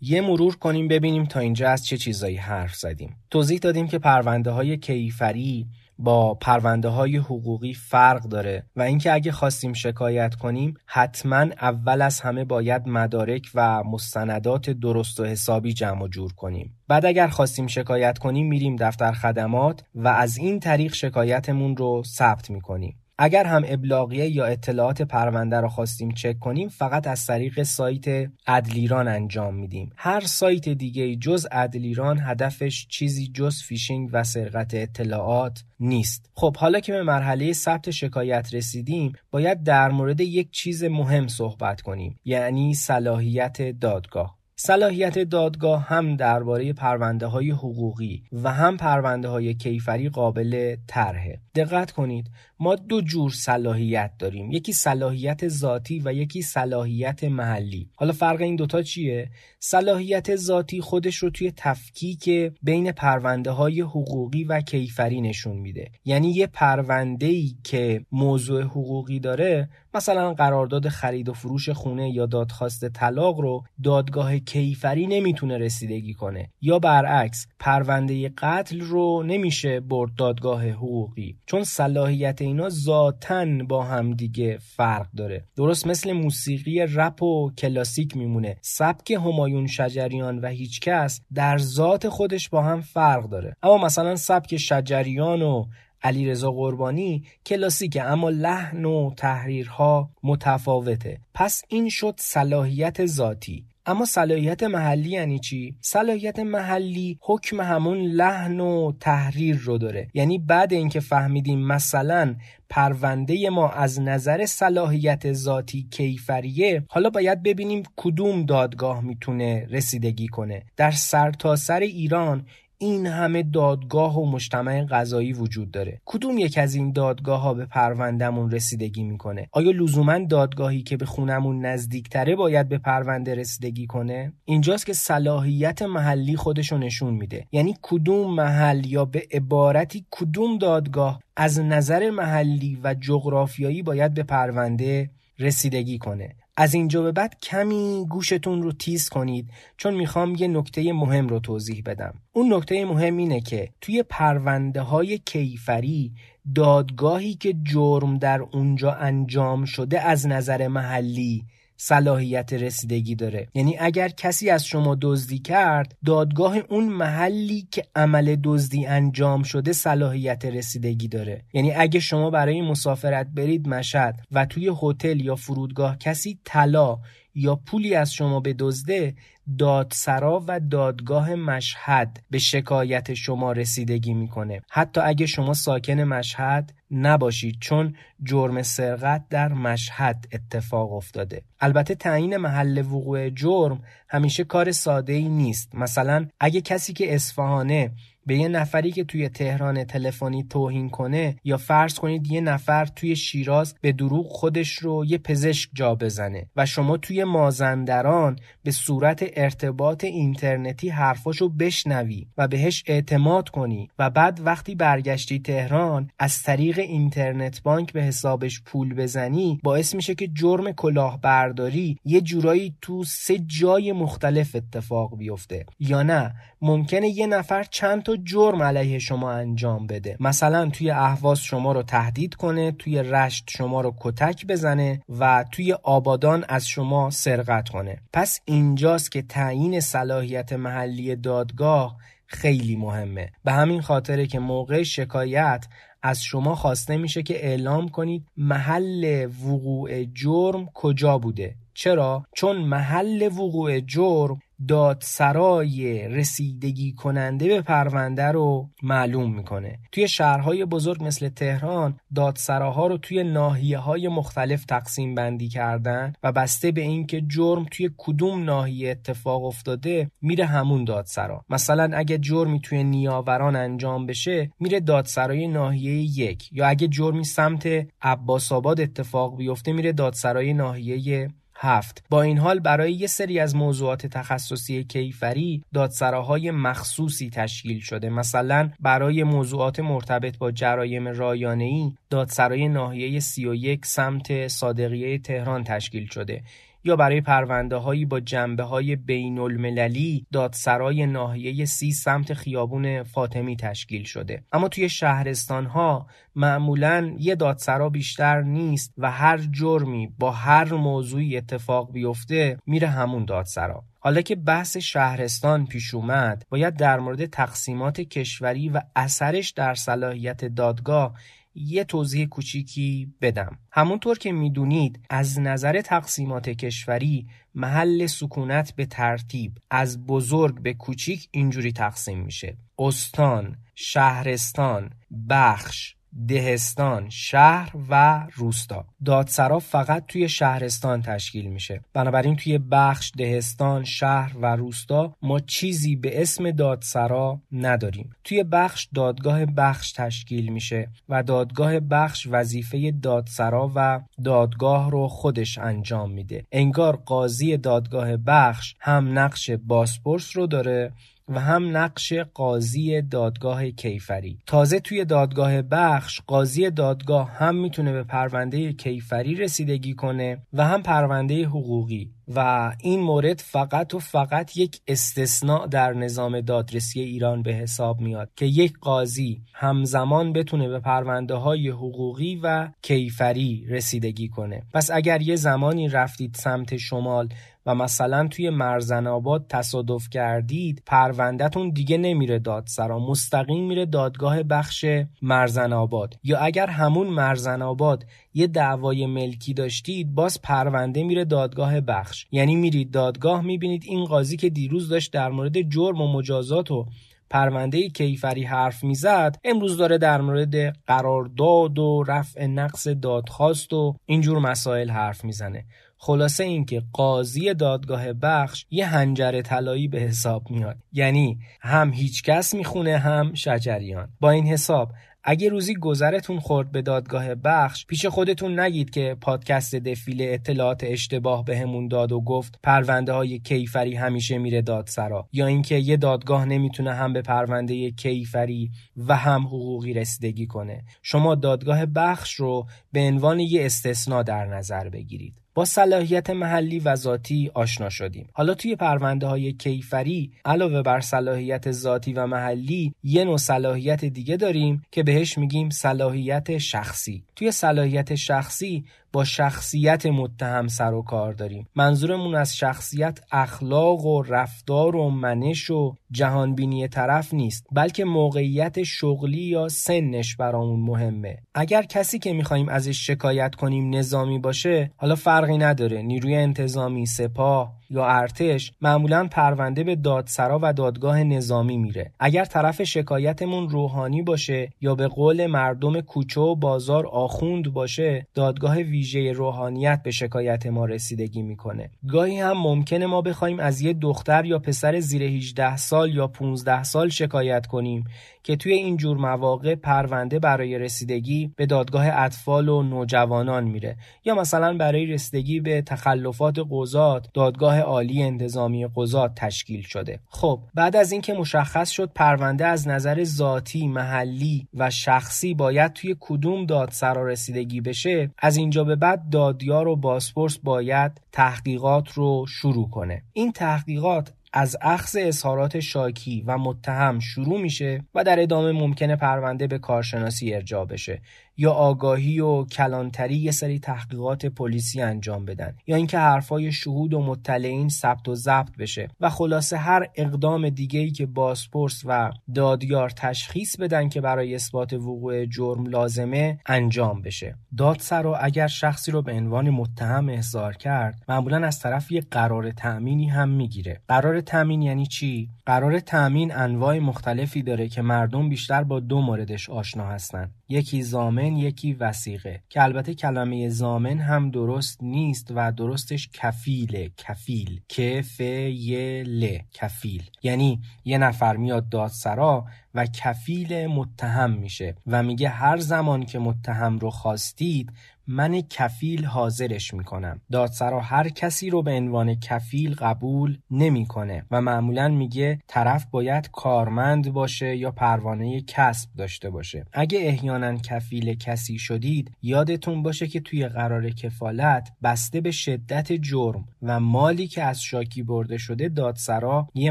یه مرور کنیم ببینیم تا اینجا از چه چیزایی حرف زدیم. توضیح دادیم که پرونده های کیفری با پرونده های حقوقی فرق داره و اینکه اگه خواستیم شکایت کنیم حتما اول از همه باید مدارک و مستندات درست و حسابی جمع و جور کنیم. بعد اگر خواستیم شکایت کنیم میریم دفتر خدمات و از این طریق شکایتمون رو ثبت می‌کنیم. اگر هم ابلاغیه یا اطلاعات پرونده را خواستیم چک کنیم فقط از طریق سایت عدل ایران انجام میدیم. هر سایت دیگه جز عدل ایران هدفش چیزی جز فیشینگ و سرقت اطلاعات نیست. خب حالا که به مرحله ثبت شکایت رسیدیم باید در مورد یک چیز مهم صحبت کنیم یعنی صلاحیت دادگاه. صلاحیت دادگاه هم درباره پرونده های حقوقی و هم پرونده های کیفری قابل طرحه. دقت کنید ما دو جور صلاحیت داریم. یکی صلاحیت ذاتی و یکی صلاحیت محلی. حالا فرق این دوتا چیه؟ صلاحیت ذاتی خودش رو توی تفکیک بین پرونده های حقوقی و کیفری نشون میده. یعنی یه پرونده ای که موضوع حقوقی داره مثلا قرارداد خرید و فروش خونه یا دادخواست طلاق رو دادگاه کیفری نمی‌تونه رسیدگی کنه. یا برعکس پرونده قتل رو نمیشه برد دادگاه حقوقی. چون صلاحیت اینا ذاتا با هم دیگه فرق داره. درست مثل موسیقی رپ و کلاسیک میمونه. سبک همایون شجریان و هیچکس در ذات خودش با هم فرق داره. اما مثلا سبک شجریان و علیرضا قربانی کلاسیکه اما لحن و تحریرها متفاوته. پس این شد صلاحیت ذاتی. اما صلاحیت محلی یعنی چی؟ صلاحیت محلی حکم همون لحن و تحریر رو داره. یعنی بعد اینکه فهمیدیم مثلا پرونده ما از نظر صلاحیت ذاتی کیفریه حالا باید ببینیم کدوم دادگاه می‌تونه رسیدگی کنه. در سرتاسر سر ایران این همه دادگاه و مجتمع قضایی وجود داره. کدوم یک از این دادگاه ها به پروندهمون رسیدگی می‌کنه؟ آیا لزوما دادگاهی که به خونمون نزدیکتره باید به پرونده رسیدگی کنه؟ اینجاست که صلاحیت محلی خودشو نشون میده. یعنی کدوم محل یا به عبارتی کدوم دادگاه از نظر محلی و جغرافیایی باید به پرونده رسیدگی کنه. از اینجا به بعد کمی گوشتون رو تیز کنید چون می‌خوام یه نکته مهم رو توضیح بدم. اون نکته مهم اینه که توی پرونده های کیفری دادگاهی که جرم در اونجا انجام شده از نظر محلی صلاحیت رسیدگی داره. یعنی اگر کسی از شما دزدی کرد دادگاه اون محلی که عمل دزدی انجام شده صلاحیت رسیدگی داره. یعنی اگه شما برای مسافرت برید مشهد و توی هتل یا فرودگاه کسی طلا یا پولی از شما بدزده دادسرا و دادگاه مشهد به شکایت شما رسیدگی می‌کنه. حتی اگه شما ساکن مشهد نباشید چون جرم سرقت در مشهد اتفاق افتاده. البته تعیین محل وقوع جرم همیشه کار ساده ای نیست. مثلا اگه کسی که اصفهانه به یه نفری که توی تهران تلفنی توهین کنه یا فرض کنید یه نفر توی شیراز به دروغ خودش رو یه پزشک جا بزنه و شما توی مازندران به صورت ارتباط اینترنتی حرفاشو بشنوی و بهش اعتماد کنی و بعد وقتی برگشتی تهران از طریق اینترنت بانک به حسابش پول بزنی باعث میشه که جرم کلاهبرداری یه جورایی تو سه جای مختلف اتفاق بیفته. یا نه ممکنه یه نفر چند تا جرم علیه شما انجام بده. مثلا توی اهواز شما رو تهدید کنه توی رشت شما رو کتک بزنه و توی آبادان از شما سرقت کنه. پس اینجاست که تعیین صلاحیت محلی دادگاه خیلی مهمه. به همین خاطره که موقع شکایت از شما خواسته میشه که اعلام کنید محل وقوع جرم کجا بوده. چرا؟ چون محل وقوع جرم دادسرای رسیدگی کننده به پرونده رو معلوم می‌کنه. توی شهرهای بزرگ مثل تهران دادسراها رو توی ناحیه های مختلف تقسیم بندی کردن و بسته به اینکه جرم توی کدوم ناحیه اتفاق افتاده میره همون دادسرا مثلا اگه جرمی توی نیاوران انجام بشه میره دادسرای ناحیه یک. یا اگه جرمی سمت عباس آباد اتفاق بیفته میره دادسرای ناحیه هفت. با این حال برای یه سری از موضوعات تخصصی کیفری دادسراهای مخصوصی تشکیل شده. مثلا برای موضوعات مرتبط با جرایم رایانه‌ای دادسرای ناحیه 31 سمت صادقیه تهران تشکیل شده. یا برای پرونده هایی با جنبه های بین المللی دادسرای ناحیه سی سمت خیابون فاطمی تشکیل شده. اما توی شهرستان ها معمولا یه دادسرا بیشتر نیست و هر جرمی با هر موضوعی اتفاق بیفته میره همون دادسرا. حالا که بحث شهرستان پیش اومد باید در مورد تقسیمات کشوری و اثرش در صلاحیت دادگاه یه توضیح کوچیکی بدم. همونطور که می‌دونید از نظر تقسیمات کشوری محل سکونت به ترتیب از بزرگ به کوچیک اینجوری تقسیم میشه. استان شهرستان بخش دهستان شهر و روستا. دادسرا فقط توی شهرستان تشکیل میشه. بنابراین توی بخش دهستان شهر و روستا ما چیزی به اسم دادسرا نداریم. توی بخش دادگاه بخش تشکیل میشه و دادگاه بخش وظیفه دادسرا و دادگاه رو خودش انجام میده. انگار قاضی دادگاه بخش هم نقش باسپورس رو داره و هم نقش قاضی دادگاه کیفری. تازه توی دادگاه بخش قاضی دادگاه هم می‌تونه به پرونده کیفری رسیدگی کنه و هم پرونده حقوقی. و این مورد فقط و فقط یک استثناء در نظام دادرسی ایران به حساب میاد که یک قاضی همزمان بتونه به پرونده های حقوقی و کیفری رسیدگی کنه. پس اگر یه زمانی رفتید سمت شمال و مثلا توی مرزن آباد تصادف کردید پروندهتون دیگه نمیره دادسرا. مستقیم میره دادگاه بخش مرزن آباد. یا اگر همون مرزن آباد یه دعوای ملکی داشتید باز پرونده میره دادگاه بخش. بخش یعنی میرید دادگاه می‌بینید این قاضی که دیروز داشت در مورد جرم و مجازات و پرونده کیفری حرف می‌زد امروز داره در مورد قرارداد و رفع نقص دادخواست و اینجور مسائل حرف می‌زنه. خلاصه اینکه قاضی دادگاه بخش یه هنجر طلایی به حساب میاد. یعنی هم هیچکس می‌خونه هم شجریان. با این حساب اگه روزی گذرتون خورد به دادگاه بخش پیش خودتون نگید که پادکست دفیل اطلاعات اشتباه بهمون داد و گفت پرونده های کیفری همیشه میره دادسرا یا اینکه یه دادگاه نمی‌تونه هم به پرونده کیفری و هم حقوقی رسیدگی کنه. شما دادگاه بخش رو به عنوان یه استثنا در نظر بگیرید. با صلاحیت محلی و ذاتی آشنا شدیم. حالا توی پرونده های کیفری علاوه بر صلاحیت ذاتی و محلی یه نوع صلاحیت دیگه داریم که بهش میگیم صلاحیت شخصی. توی صلاحیت شخصی با شخصیت متهم سر و کار داریم. منظورمون از شخصیت اخلاق و رفتار و منش و جهانبینی طرف نیست بلکه موقعیت شغلی یا سنش برامون مهمه. اگر کسی که می‌خوایم ازش شکایت کنیم نظامی باشه حالا فرقی نداره. نیروی انتظامی سپاه یا ارتش معمولا پرونده به دادسرا و دادگاه نظامی میره. اگر طرف شکایتمون روحانی باشه یا به قول مردم کوچه و بازار آخوند باشه دادگاه ویژه روحانیت به شکایت ما رسیدگی می‌کنه. گاهی هم ممکنه ما بخوایم از یه دختر یا پسر زیر 18 سال یا 15 سال شکایت کنیم. که توی این جور مواقع پرونده برای رسیدگی به دادگاه اطفال و نوجوانان میره. یا مثلا برای رسیدگی به تخلفات قضات دادگاه عالی انتظامی قضات تشکیل شده. خب بعد از اینکه مشخص شد پرونده از نظر ذاتی محلی و شخصی باید توی کدوم دادسرا رسیدگی بشه از اینجا به بعد دادیار و بازپرس باید تحقیقات رو شروع کنه. این تحقیقات از اخذ اظهارات شاکی و متهم شروع میشه و در ادامه ممکنه پرونده به کارشناسی ارجاع بشه. یا آگاهی و کلانتری یه سری تحقیقات پلیسی انجام بدن. یا اینکه حرفای شهود و مطلعین ثبت و ضبط بشه و خلاصه هر اقدام دیگه ای که بازپرس و دادیار تشخیص بدن که برای اثبات وقوع جرم لازمه انجام بشه. دادسرا اگر شخصی رو به عنوان متهم احضار کرد معمولا از طرف یه قرار تأمینی هم می‌گیره. قرار تأمین یعنی چی؟ قرار تأمین انواع مختلفی داره که مردم بیشتر با دو موردش آشنا هستن. یکی زامن یکی وسیقه که البته کلمه زامن هم درست نیست و درستش کفیله کفیل کف ی ل کفیل. یعنی یه نفر میاد دادسرا و کفیل متهم میشه و میگه هر زمان که متهم رو خواستید من کفیل حاضرش می‌کنم. دادسرا هر کسی رو به عنوان کفیل قبول نمی‌کنه و معمولا میگه طرف باید کارمند باشه یا پروانه کسب داشته باشه. اگه احیانا کفیل کسی شدید یادتون باشه که توی قرار کفالت بسته به شدت جرم و مالی که از شاکی برده شده دادسرا یه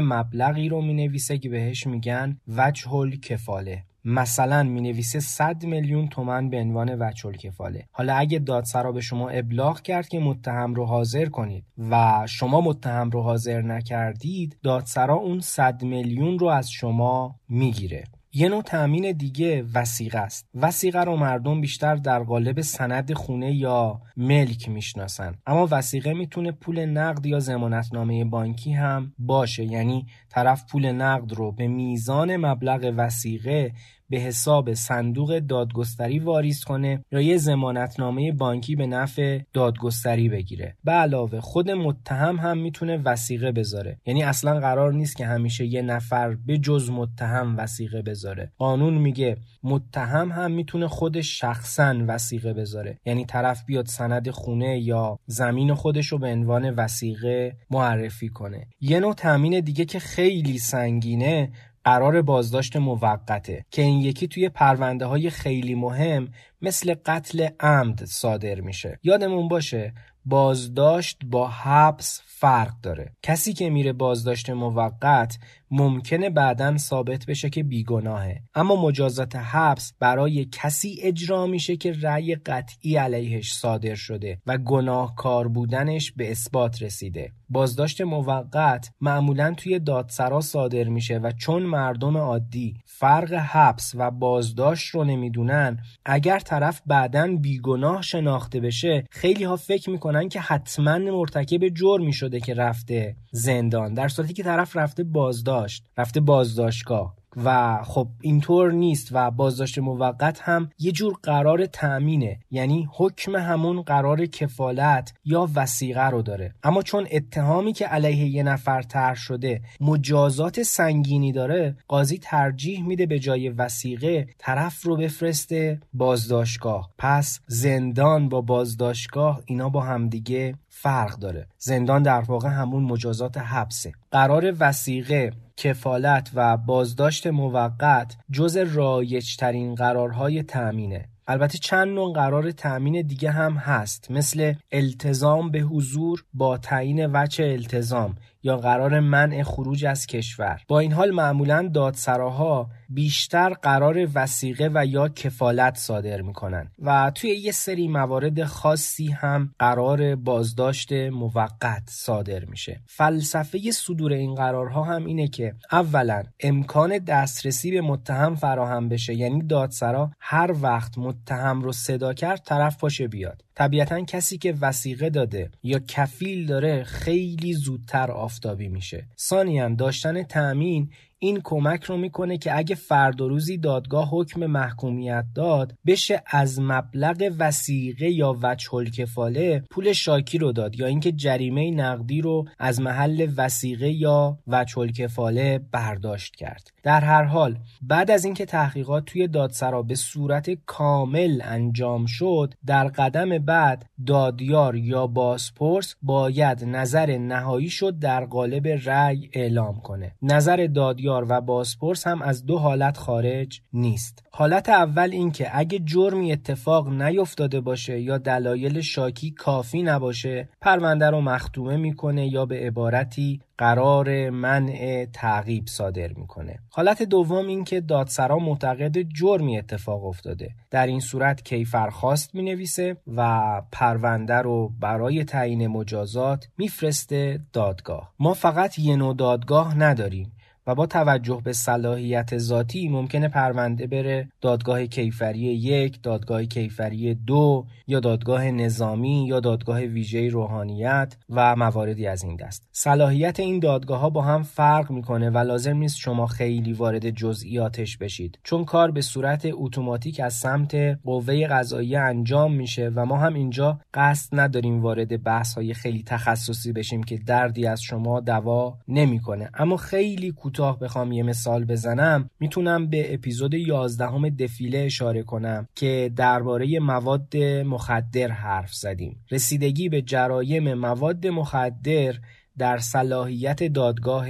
مبلغی رو می‌نویسه که بهش میگن وجه کفاله. مثلا می نویسه 100 میلیون تومن به عنوان وچل کفاله. حالا اگه دادسرا به شما ابلاغ کرد که متهم رو حاضر کنید و شما متهم رو حاضر نکردید دادسرا اون 100 میلیون رو از شما می‌گیره. یه نوع تأمین دیگه وسیقه است. وسیقه رو مردم بیشتر در قالب سند خونه یا ملک می‌شناسن. اما وسیقه می‌تونه پول نقد یا زمانتنامه بانکی هم باشه. یعنی طرف پول نقد رو به میزان مبلغ وسیقه به حساب صندوق دادگستری واریز کنه یا یه زمانتنامه بانکی به نفع دادگستری بگیره. به علاوه خود متهم هم می‌تونه وسیقه بذاره. یعنی اصلا قرار نیست که همیشه یه نفر به جز متهم وسیقه بذاره. قانون میگه متهم هم می‌تونه خودش شخصا وسیقه بذاره. یعنی طرف بیاد سند خونه یا زمین خودش رو به عنوان وسیقه معرفی کنه. یه نوع تامین دیگه که خیلی سنگینه قرار بازداشت موقته که این یکی توی پرونده های خیلی مهم مثل قتل عمد صادر میشه. یادمون باشه بازداشت با حبس فرق داره. کسی که میره بازداشت موقت ممکنه بعدا ثابت بشه که بیگناهه. اما مجازات حبس برای کسی اجرا میشه که رأی قطعی علیهش صادر شده و گناهکار بودنش به اثبات رسیده. بازداشت موقت معمولا توی دادسرا صادر میشه و چون مردم عادی فرق حبس و بازداشت رو نمی‌دونن اگر طرف بعدا بیگناه شناخته بشه خیلی ها فکر می‌کنن که حتما مرتکب جرمی شده که رفته زندان. در صورتی که طرف رفته بازداشت. رفته بازداشتگاه. و خب اینطور نیست و بازداشت موقت هم یه جور قرار تأمینه. یعنی حکم همون قرار کفالت یا وسیقه رو داره. اما چون اتهامی که علیه یه نفر طرح شده مجازات سنگینی داره قاضی ترجیح میده به جای وسیقه طرف رو بفرسته بازداشتگاه. پس زندان با بازداشتگاه اینا با همدیگه فرق داره. زندان در واقع همون مجازات حبسه. قرار وسیقه کفالت و بازداشت موقت جز رایجترین قرارهای تأمینه. البته چند نوع قرار تأمین دیگه هم هست مثل التزام به حضور با تعیین وجه التزام. یا قرار منع خروج از کشور. با این حال معمولا دادسراها بیشتر قرار وسیقه و یا کفالت صادر می‌کنن و توی یه سری موارد خاصی هم قرار بازداشت موقت صادر میشه. فلسفه صدور این قرارها هم اینه که اولا امکان دسترسی به متهم فراهم بشه. یعنی دادسرا هر وقت متهم رو صدا کرد طرف پاشه بیاد. طبیعتا کسی که وسیقه داده یا کفیل داره خیلی زودتر آفتابی میشه. ثانیا داشتن تأمین این کمک رو می‌کنه که اگه فرد و روزی دادگاه حکم محکومیت داد بشه از مبلغ وسیقه یا وجه کفاله پول شاکی رو داد یا اینکه جریمه نقدی رو از محل وسیقه یا وجه کفاله برداشت کرد. در هر حال بعد از اینکه تحقیقات توی دادسرا به صورت کامل انجام شد در قدم بعد دادیار یا بازپرس باید نظر نهایی شد در قالب رأی اعلام کنه. نظر دادیار و بازپرس هم از دو حالت خارج نیست. حالت اول اینکه اگه جرمی اتفاق نیفتاده باشه یا دلایل شاکی کافی نباشه پرونده رو مختومه می‌کنه یا به عبارتی قرار منع تعقیب صادر می‌کنه. حالت دوم این که دادسرا معتقد جرمی اتفاق افتاده. در این صورت کیفرخواست می نویسه و پرونده رو برای تعیین مجازات میفرسته دادگاه. ما فقط یه نوع دادگاه نداریم. و با توجه به صلاحیت ذاتی ممکنه پرونده بره دادگاه کیفری یک، دادگاه کیفری دو یا دادگاه نظامی یا دادگاه ویژه روحانیت و مواردی از این دست. صلاحیت این دادگاه ها با هم فرق می‌کنه و لازم نیست شما خیلی وارد جزئیاتش بشید چون کار به صورت اتوماتیک از سمت قوه قضاییه انجام میشه و ما هم اینجا قصد نداریم وارد بحث های خیلی تخصصی بشیم که دردی از شما دوا نمی‌کنه اما خیلی کوتاه بخوام یه مثال بزنم می‌تونم به اپیزود 11 دفیله اشاره کنم که درباره مواد مخدر حرف زدیم. رسیدگی به جرایم مواد مخدر در صلاحیت دادگاه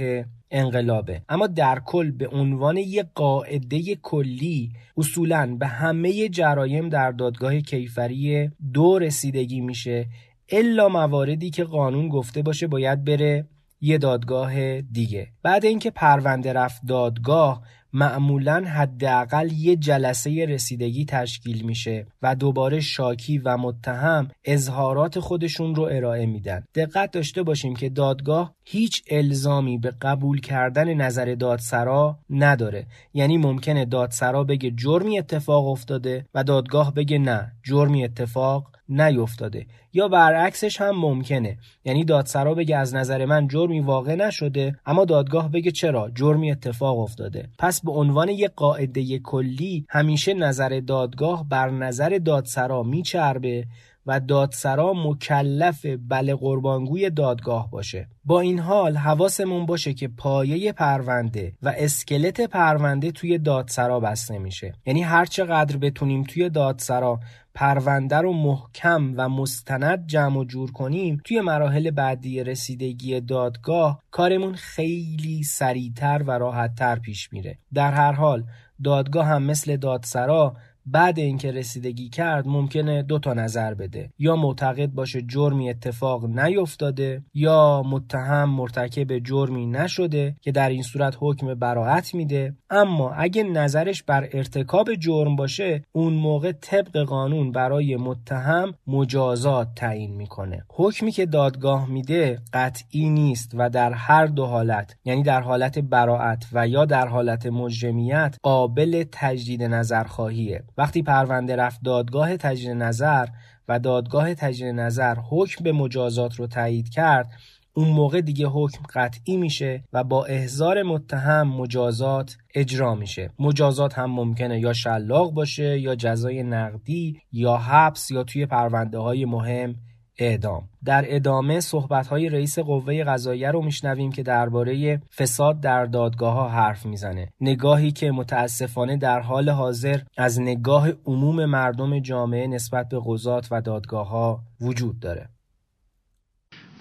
انقلابه. اما در کل به عنوان یک قاعده کلی اصولا به همه جرایم در دادگاه کیفری دو رسیدگی میشه الا مواردی که قانون گفته باشه باید بره یه دادگاه دیگه. بعد اینکه پرونده رفت دادگاه معمولا حداقل یه جلسه رسیدگی تشکیل میشه و دوباره شاکی و متهم اظهارات خودشون رو ارائه میدن. دقت داشته باشیم که دادگاه هیچ الزامی به قبول کردن نظر دادسرا نداره. یعنی ممکنه دادسرا بگه جرمی اتفاق افتاده و دادگاه بگه نه جرمی اتفاق نیفتاده. یا برعکسش هم ممکنه. یعنی دادسرا بگه از نظر من جرمی واقع نشده اما دادگاه بگه چرا؟ جرمی اتفاق افتاده. پس به عنوان یک قاعده کلی همیشه نظر دادگاه بر نظر دادسرا میچربه و دادسرا مکلف بله قربانگوی دادگاه باشه. با این حال حواسمون باشه که پایه پرونده و اسکلت پرونده توی دادسرا بسته میشه. یعنی هر چقدر بتونیم توی دادسرا پرونده رو محکم و مستند جمع و جور کنیم توی مراحل بعدی رسیدگی دادگاه کارمون خیلی سریعتر و راحتتر پیش میره. در هر حال دادگاه هم مثل دادسرا بعد اینکه رسیدگی کرد ممکنه دو تا نظر بده. یا معتقد باشه جرمی اتفاق نیفتاده یا متهم مرتکب جرمی نشده که در این صورت حکم براعت میده. اما اگه نظرش بر ارتکاب جرم باشه اون موقع طبق قانون برای متهم مجازات تعیین می‌کنه. حکمی که دادگاه میده قطعی نیست و در هر دو حالت یعنی در حالت براعت و یا در حالت مجرمیت قابل تجدید نظر خواهیه وقتی پرونده رفت دادگاه تجدید نظر و دادگاه تجدید نظر حکم به مجازات رو تایید کرد اون موقع دیگه حکم قطعی میشه و با احضار متهم مجازات اجرا میشه. مجازات هم ممکنه یا شلاق باشه یا جزای نقدی یا حبس یا توی پرونده های مهم اعدام. در ادامه صحبت های رئیس قوه قضاییه رو میشنویم که درباره فساد در دادگاه ها حرف می‌زنه. نگاهی که متاسفانه در حال حاضر از نگاه عموم مردم جامعه نسبت به قضات و دادگاه ها وجود داره.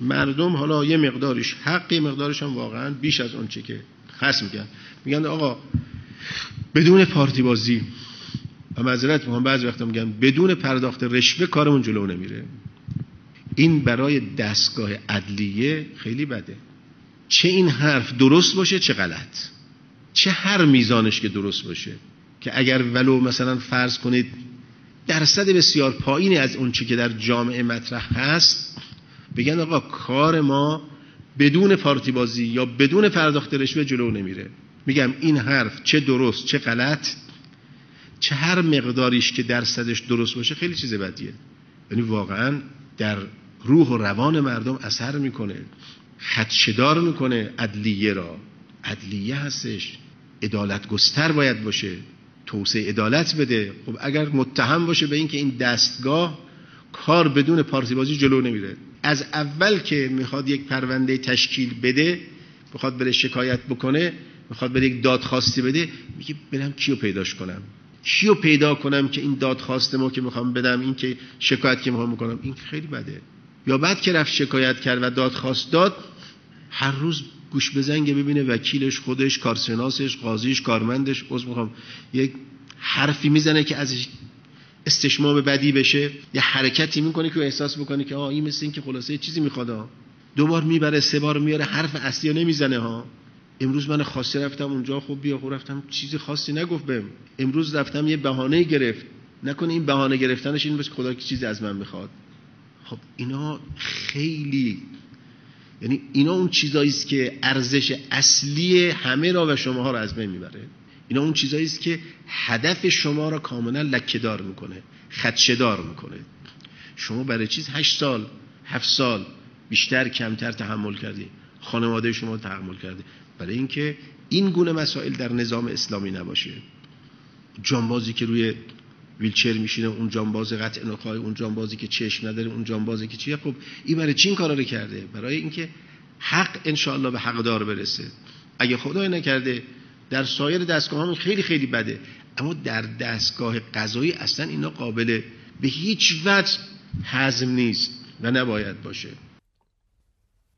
مردم حالا یه مقدارش حقی مقدارش هم واقعا بیش از آنچه که خصم میگن. میگن آقا بدون پارتی بازی و معذرت می‌خوام بعضی وقتا میگن بدون پرداخت رشوه کارمون جلو نمیره. این برای دستگاه عدلیه خیلی بده. چه این حرف درست باشه چه غلط. چه هر میزانش که درست باشه. که اگر ولو مثلا فرض کنید درصد بسیار پایینی از اون که در جامعه مطرح هست بگن آقا کار ما بدون پارتی بازی یا بدون پرداخت رشوه جلو نمیره. میگم این حرف چه درست چه غلط چه هر مقداریش که درصدش درست باشه خیلی چیز بدیه. یعنی واقعا در روح و روان مردم اثر می‌کنه خدشدار می‌کنه عدلیه را. عدلیه هستش. ادالت گستر باید باشه. توسعه عدالت بده. خب اگر متهم باشه به اینکه این دستگاه کار بدون پارتی بازی جلو نمیره. از اول که می‌خواد یک پرونده تشکیل بده می‌خواد بره شکایت بکنه می‌خواد بره یک دادخواستی بده میگه برم کیو پیداش کنم؟ کیو پیدا کنم که این دادخواست ما که می‌خوام بدم این که شکایت که می‌خوام بکنم؟ این خیلی بده. یا بعد که رفت شکایت کرد و دادخواست داد هر روز گوش بزنگه ببینه وکیلش خودش کارشناسش قاضیش کارمندش. عذر می‌خوام. یک حرفی می‌زنه که ازش استشمام بدی بشه. یه حرکتی می‌کنه که احساس می‌کنه که آه این مثل این که خلاصه چیزی می‌خواد دو بار می‌بره سه بار میاره حرف اصلی نمی‌زنه ها امروز من خاصی رفتم اونجا خب بیا خب رفتم. چیزی خاصی نگفت بهم. امروز رفتم یه بهانه گرفت. نکنه این بهانه گرفتنش این بس خدا که چیزی از من می‌خواد. خب اینا خیلی یعنی اینا اون چیزایی است که ارزش اصلی همه را و شماها را از بین می‌بره. اینا اون چیزایی است که هدف شما را کاملا لکهدار می‌کنه خدشدار می‌کنه. شما برای چیز هشت سال هفت سال بیشتر کمتر تحمل کردی. خانواده شما تحمل کرده برای اینکه این گونه مسائل در نظام اسلامی نباشه. جانبازی که روی ویلچر میشینه اون جانباز قطع نخای اون جانبازی که چشم نداره اون جانبازی که چیه؟ خب این برای چین کارا رو کرده؟ برای اینکه حق انشاءالله به حقدار برسه. اگه خدای نکرده در سایر دستگاه هم خیلی خیلی بده. اما در دستگاه قضایی اصلا اینا قابل به هیچ وجه حزم نیست و نباید باشه.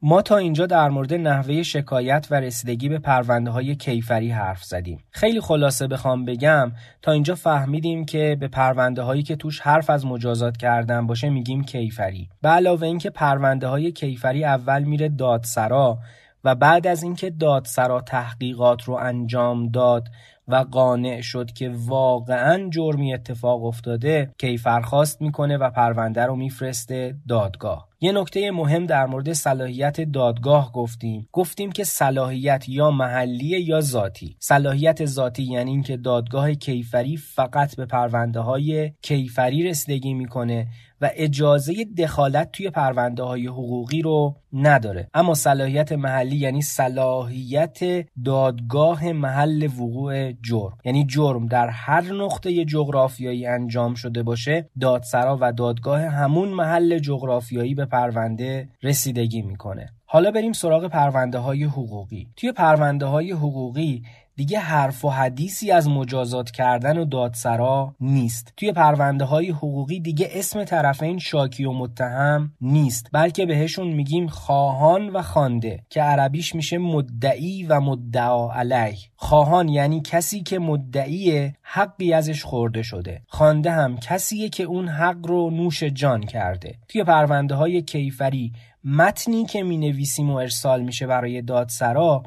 ما تا اینجا در مورد نحوه شکایت و رسیدگی به پرونده های کیفری حرف زدیم. خیلی خلاصه بخوام بگم تا اینجا فهمیدیم که به پرونده هایی که توش حرف از مجازات کردن باشه میگیم کیفری. به علاوه اینکه پرونده های کیفری اول میره دادسرا و بعد از اینکه دادسرا تحقیقات رو انجام داد و قانع شد که واقعا جرمی اتفاق افتاده کیفرخواست می‌کنه و پرونده رو میفرسته دادگاه یه نکته مهم در مورد صلاحیت دادگاه گفتیم. گفتیم که صلاحیت یا محلی یا ذاتی. صلاحیت ذاتی یعنی اینکه دادگاه کیفری فقط به پرونده های کیفری رسیدگی می‌کنه و اجازه دخالت توی پرونده های حقوقی رو نداره. اما صلاحیت محلی یعنی صلاحیت دادگاه محل وقوع جرم. یعنی جرم در هر نقطه جغرافیایی انجام شده باشه دادسرا و دادگاه همون محل جغرافیایی به پرونده رسیدگی می‌کنه. حالا بریم سراغ پرونده های حقوقی. توی پرونده های حقوقی دیگه حرف و حدیثی از مجازات کردن و دادسرا نیست. توی پرونده های حقوقی دیگه اسم طرفین شاکی و متهم نیست. بلکه بهشون میگیم خواهان و خوانده که عربیش میشه مدعی و مدعا علیه. خواهان یعنی کسی که مدعی حقی ازش خورده شده. خوانده هم کسیه که اون حق رو نوش جان کرده. توی پرونده های کیفری متنی که می نویسیم و ارسال میشه برای دادسرا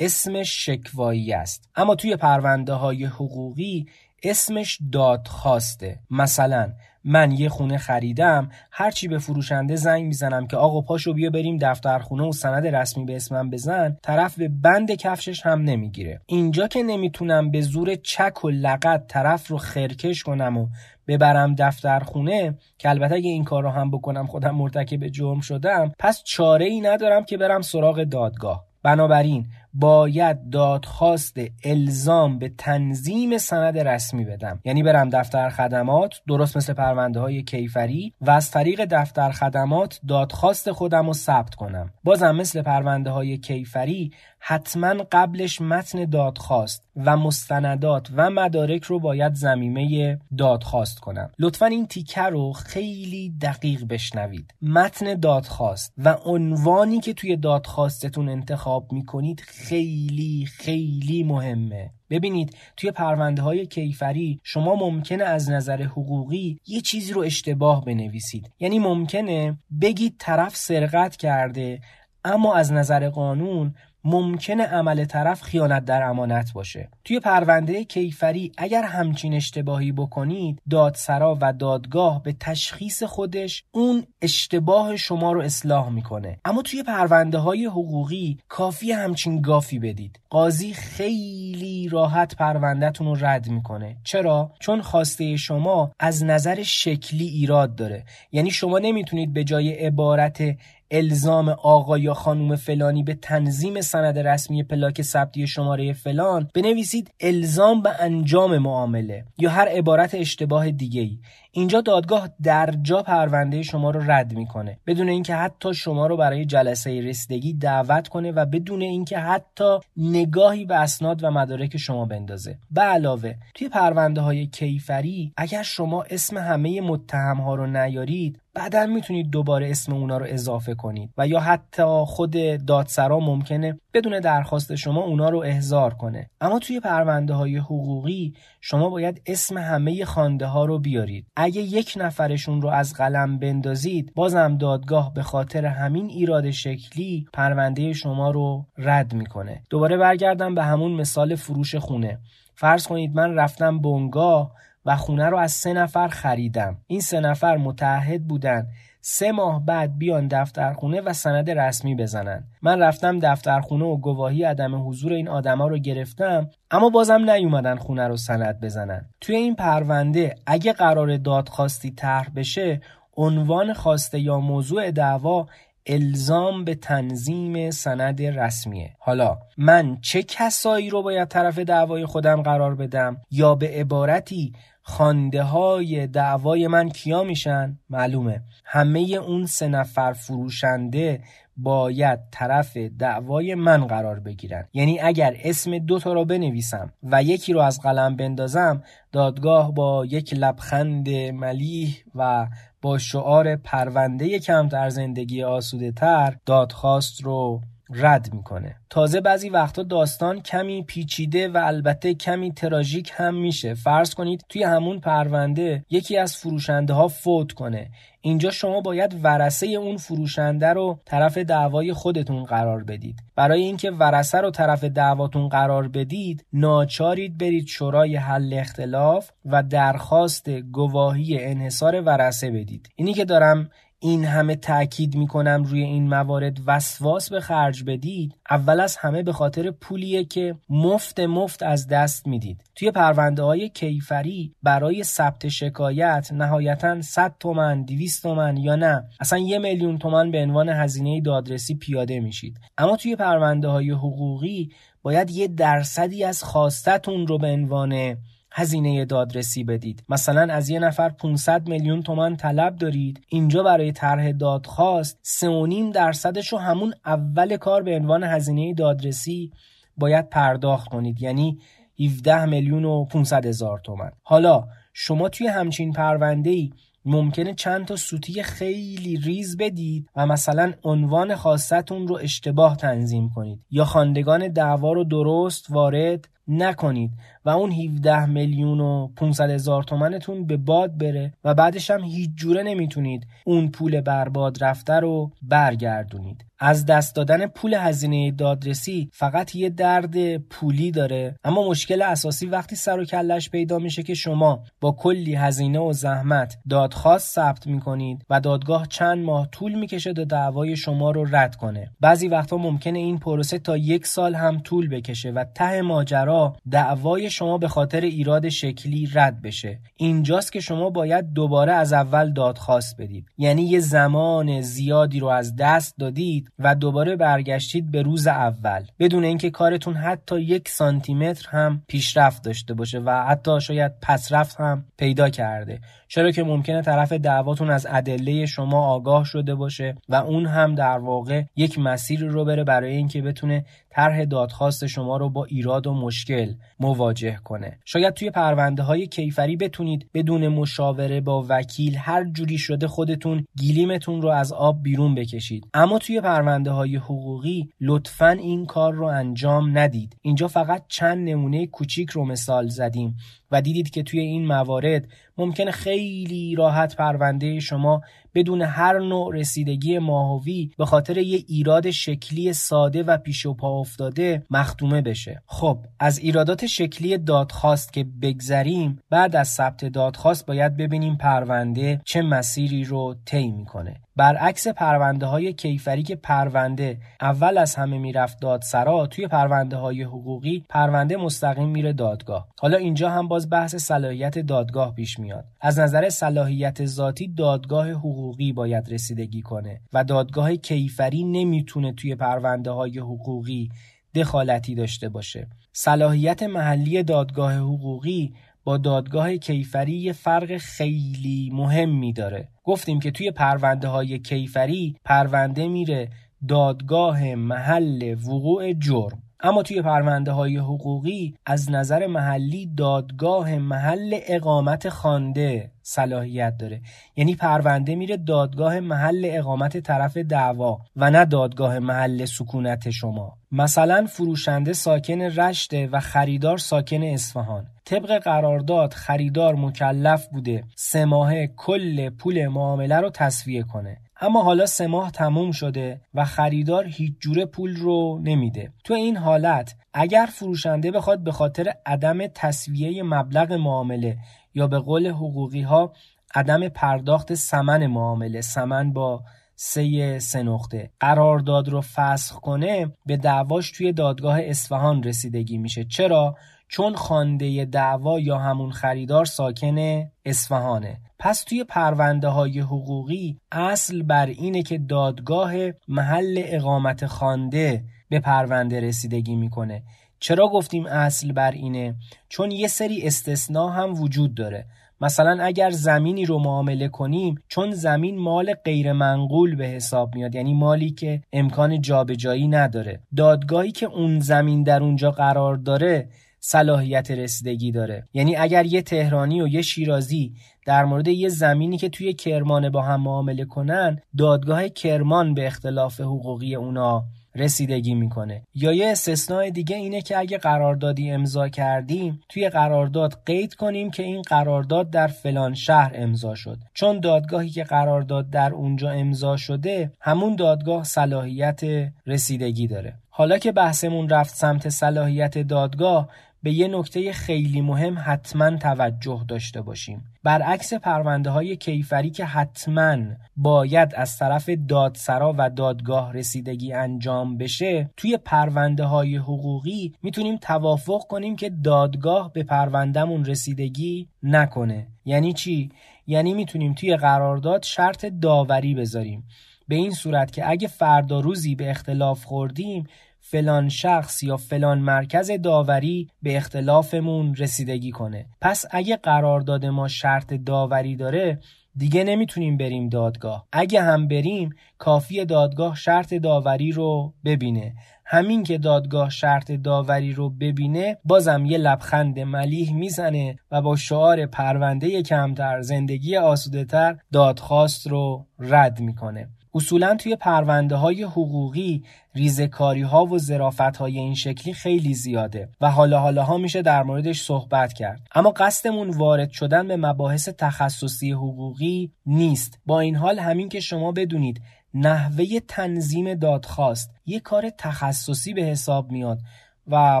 اسمش شکوایی است. اما توی پرونده های حقوقی اسمش دادخواسته. مثلا من یه خونه خریدم هرچی به فروشنده زنگ می‌زنم که آقا پاشو بیا بریم دفتر خونه و سند رسمی به اسمم بزن طرف به بند کفشش هم نمی‌گیره. اینجا که نمی‌تونم به زور چک و لغت طرف رو خرکش کنم و ببرم دفتر خونه که البته اگه این کار رو هم بکنم خودم مرتکب جرم شدم پس چاره ای ندارم که برم سراغ دادگاه. بنابراین باید دادخواست الزام به تنظیم سند رسمی بدم. یعنی برم دفتر خدمات درست مثل پرونده های کیفری و از طریق دفتر خدمات دادخواست خودم رو ثبت کنم. بازم مثل پرونده های کیفری حتما قبلش متن دادخواست و مستندات و مدارک رو باید زمینه دادخواست کنم. لطفا این تیکه رو خیلی دقیق بشنوید. متن دادخواست و عنوانی که توی دادخواستتون انتخاب می‌کنید خیلی خیلی مهمه. ببینید توی پرونده های کیفری شما ممکنه از نظر حقوقی یه چیزی رو اشتباه بنویسید. یعنی ممکنه بگید طرف سرقت کرده اما از نظر قانون ممکنه عمل طرف خیانت در امانت باشه. توی پرونده کیفری اگر همچین اشتباهی بکنید دادسرا و دادگاه به تشخیص خودش اون اشتباه شما رو اصلاح می‌کنه. اما توی پرونده های حقوقی کافی همچین گافی بدید. قاضی خیلی راحت پروندهتون رو رد می‌کنه. چرا؟ چون خواسته شما از نظر شکلی ایراد داره. یعنی شما نمی‌تونید به جای عبارت الزام آقا یا خانوم فلانی به تنظیم سند رسمی پلاک ثبتی شماره فلان بنویسید الزام به انجام معامله یا هر عبارت اشتباه دیگه ای اینجا دادگاه در جا پرونده شما رو رد می‌کنه. بدون اینکه حتی شما رو برای جلسه رسیدگی دعوت کنه و بدون اینکه حتی نگاهی به اسناد و مدارک شما بندازه. به علاوه توی پرونده های کیفری اگر شما اسم همه متهم ها رو نیارید بعدا می‌تونید دوباره اسم اونا رو اضافه کنید. و یا حتی خود دادسرا ممکنه بدون درخواست شما اونا رو احضار کنه. اما توی پرونده های حقوقی شما باید اسم همه خانده ها رو بیارید. اگه یک نفرشون رو از قلم بندازید بازم دادگاه به خاطر همین ایراد شکلی پرونده شما رو رد می‌کنه. دوباره برگردم به همون مثال فروش خونه. فرض کنید من رفتم بنگاه و خونه رو از سه نفر خریدم. این سه نفر متحد بودن. سه ماه بعد بیان دفترخونه و سند رسمی بزنن. من رفتم دفترخونه و گواهی عدم حضور این آدما رو گرفتم اما بازم نیومدن خونه رو سند بزنن. توی این پرونده اگه قرار دادخواستی طرح بشه عنوان خواسته یا موضوع دعوا الزام به تنظیم سند رسمیه. حالا من چه کسایی رو باید طرف دعوای خودم قرار بدم یا به عبارتی خانده های دعوای من کیا میشن؟ معلومه. همه اون سه نفر فروشنده باید طرف دعوای من قرار بگیرن. یعنی اگر اسم دو تا رو بنویسم و یکی رو از قلم بندازم دادگاه با یک لبخند ملیح و با شعار پرونده کمتر زندگی آسوده تر دادخواست رو رد می‌کنه. تازه بعضی وقتا داستان کمی پیچیده و البته کمی تراژیک هم میشه. فرض کنید توی همون پرونده یکی از فروشنده ها فوت کنه. اینجا شما باید ورسه اون فروشنده رو طرف دعوای خودتون قرار بدید. برای اینکه ورسه رو طرف دعواتون قرار بدید ناچارید برید شورای حل اختلاف و درخواست گواهی انحصار ورسه بدید. اینی که دارم این همه تاکید می‌کنم روی این موارد وسواس به خرج بدید اول از همه به خاطر پولیه که مفت مفت از دست می‌دید. توی پرونده های کیفری برای ثبت شکایت نهایتا 100 تومن 200 تومن یا نه. اصلا یه میلیون تومن به عنوان هزینه دادرسی پیاده میشید. اما توی پرونده های حقوقی باید یه درصدی از خواستتون رو به عنوان هزینه دادرسی بدید. مثلا از یه نفر 500 میلیون تومان طلب دارید. اینجا برای طرح دادخواست 3.5 درصدش رو همون اول کار به عنوان هزینه دادرسی باید پرداخت کنید. یعنی 17 میلیون و 500 هزار تومن حالا شما توی همچین پرونده ای ممکنه چند تا سوتی خیلی ریز بدید و مثلا عنوان خواستتون رو اشتباه تنظیم کنید یا خواندگان دعوا رو درست وارد نکنید. و اون 17 میلیون و 500 هزار تومنتون به باد بره و بعدش هم هیچ جوره نمی‌تونید اون پول برباد رفته رو برگردونید. از دست دادن پول هزینه دادرسی فقط یه درد پولی داره. اما مشکل اساسی وقتی سر و کلش پیدا میشه که شما با کلی هزینه و زحمت دادخواست ثبت می‌کنید و دادگاه چند ماه طول می‌کشه تا دعوای شما رو رد کنه. بعضی وقتا ممکنه این پروسه تا یک سال هم طول بکشه و ته ماجرا دعوای شما به خاطر ایراد شکلی رد بشه. اینجاست که شما باید دوباره از اول دادخواست بدید. یعنی یه زمان زیادی رو از دست دادید و دوباره برگشتید به روز اول. بدون اینکه کارتون حتی یک سانتی متر هم پیشرفت داشته باشه و حتی شاید پسرفت هم پیدا کرده. چرا که ممکنه طرف دعواتون از ادله شما آگاه شده باشه و اون هم در واقع یک مسیر رو بره برای اینکه بتونه طرح دادخواست شما رو با ایراد و مشکل مواجه کنه. شاید توی پرونده های کیفری بتونید بدون مشاوره با وکیل هر جوری شده خودتون گیلیمتون رو از آب بیرون بکشید. اما توی پرونده های حقوقی لطفا این کار رو انجام ندید. اینجا فقط چند نمونه کوچیک رو مثال زدیم. و دیدید که توی این موارد ممکنه خیلی راحت پرونده شما بدون هر نوع رسیدگی ماهوی به خاطر یه ایراد شکلی ساده و پیش و پا افتاده مختومه بشه. خب از ایرادات شکلی دادخواست که بگذریم بعد از ثبت دادخواست باید ببینیم پرونده چه مسیری رو طی می‌کنه. برعکس پرونده های کیفری که پرونده اول از همه می‌رفت دادسرا توی پرونده های حقوقی پرونده مستقیم میره دادگاه. حالا اینجا هم باز بحث صلاحیت دادگاه پیش میاد. از نظر صلاحیت ذاتی دادگاه حقوقی باید رسیدگی کنه و دادگاه کیفری نمی‌تونه توی پرونده های حقوقی دخالتی داشته باشه. صلاحیت محلی دادگاه حقوقی با دادگاه کیفری یه فرق خیلی مهمی داره. گفتیم که توی پرونده های کیفری پرونده میره دادگاه محل وقوع جرم. اما توی پرونده های حقوقی از نظر محلی دادگاه محل اقامت خانده صلاحیت داره. یعنی پرونده میره دادگاه محل اقامت طرف دعوا و نه دادگاه محل سکونت شما. مثلا فروشنده ساکن رشته و خریدار ساکن اصفهان. طبق قرارداد خریدار مکلف بوده سه ماهه کل پول معامله رو تصویه کنه. اما حالا سه ماه تموم شده و خریدار هیچ جوره پول رو نمیده. تو این حالت اگر فروشنده بخواد به خاطر عدم تصویه مبلغ معامله یا به قول حقوقی ها عدم پرداخت سمن معامله سمن با سه سه نقطه قرارداد رو فسخ کنه به دعواش توی دادگاه اصفهان رسیدگی میشه. چرا؟ چون خانده دعوا یا همون خریدار ساکن اصفهانه. پس توی پرونده های حقوقی اصل بر اینه که دادگاه محل اقامت خانده به پرونده رسیدگی می‌کنه. چرا گفتیم اصل بر اینه؟ چون یه سری استثناء هم وجود داره. مثلا اگر زمینی رو معامله کنیم چون زمین مال غیر منقول به حساب میاد یعنی مالی که امکان جابجایی نداره. دادگاهی که اون زمین در اونجا قرار داره صلاحیت رسیدگی داره. یعنی اگر یه تهرانی و یه شیرازی در مورد یه زمینی که توی کرمان با هم معامله کنن دادگاه کرمان به اختلاف حقوقی اونا رسیدگی می‌کنه. یا یه استثناء دیگه اینه که اگه قراردادی امضا کردیم توی قرارداد قید کنیم که این قرارداد در فلان شهر امضا شد. چون دادگاهی که قرارداد در اونجا امضا شده همون دادگاه صلاحیت رسیدگی داره. حالا که بحثمون رفت سمت صلاحیت دادگاه به یه نکته خیلی مهم حتما توجه داشته باشیم. برعکس پرونده های کیفری که حتما باید از طرف دادسرا و دادگاه رسیدگی انجام بشه توی پرونده های حقوقی می‌تونیم توافق کنیم که دادگاه به پروندهمون رسیدگی نکنه. یعنی چی؟ یعنی می‌تونیم توی قرارداد شرط داوری بذاریم. به این صورت که اگه فردا روزی به اختلاف خوردیم فلان شخص یا فلان مرکز داوری به اختلافمون رسیدگی کنه. پس اگه قرارداد ما شرط داوری داره دیگه نمی‌تونیم بریم دادگاه. اگه هم بریم کافی دادگاه شرط داوری رو ببینه. همین که دادگاه شرط داوری رو ببینه بازم یه لبخند ملیح می‌زنه و با شعار پرونده کمتر زندگی آسوده تر دادخواست رو رد می‌کنه. اصولا توی پرونده های حقوقی ریزکاری ها و زرافت های این شکلی خیلی زیاده و حالا حالا ها میشه در موردش صحبت کرد. اما قصدمون وارد شدن به مباحث تخصصی حقوقی نیست. با این حال همین که شما بدونید نحوه تنظیم دادخواست یه کار تخصصی به حساب میاد و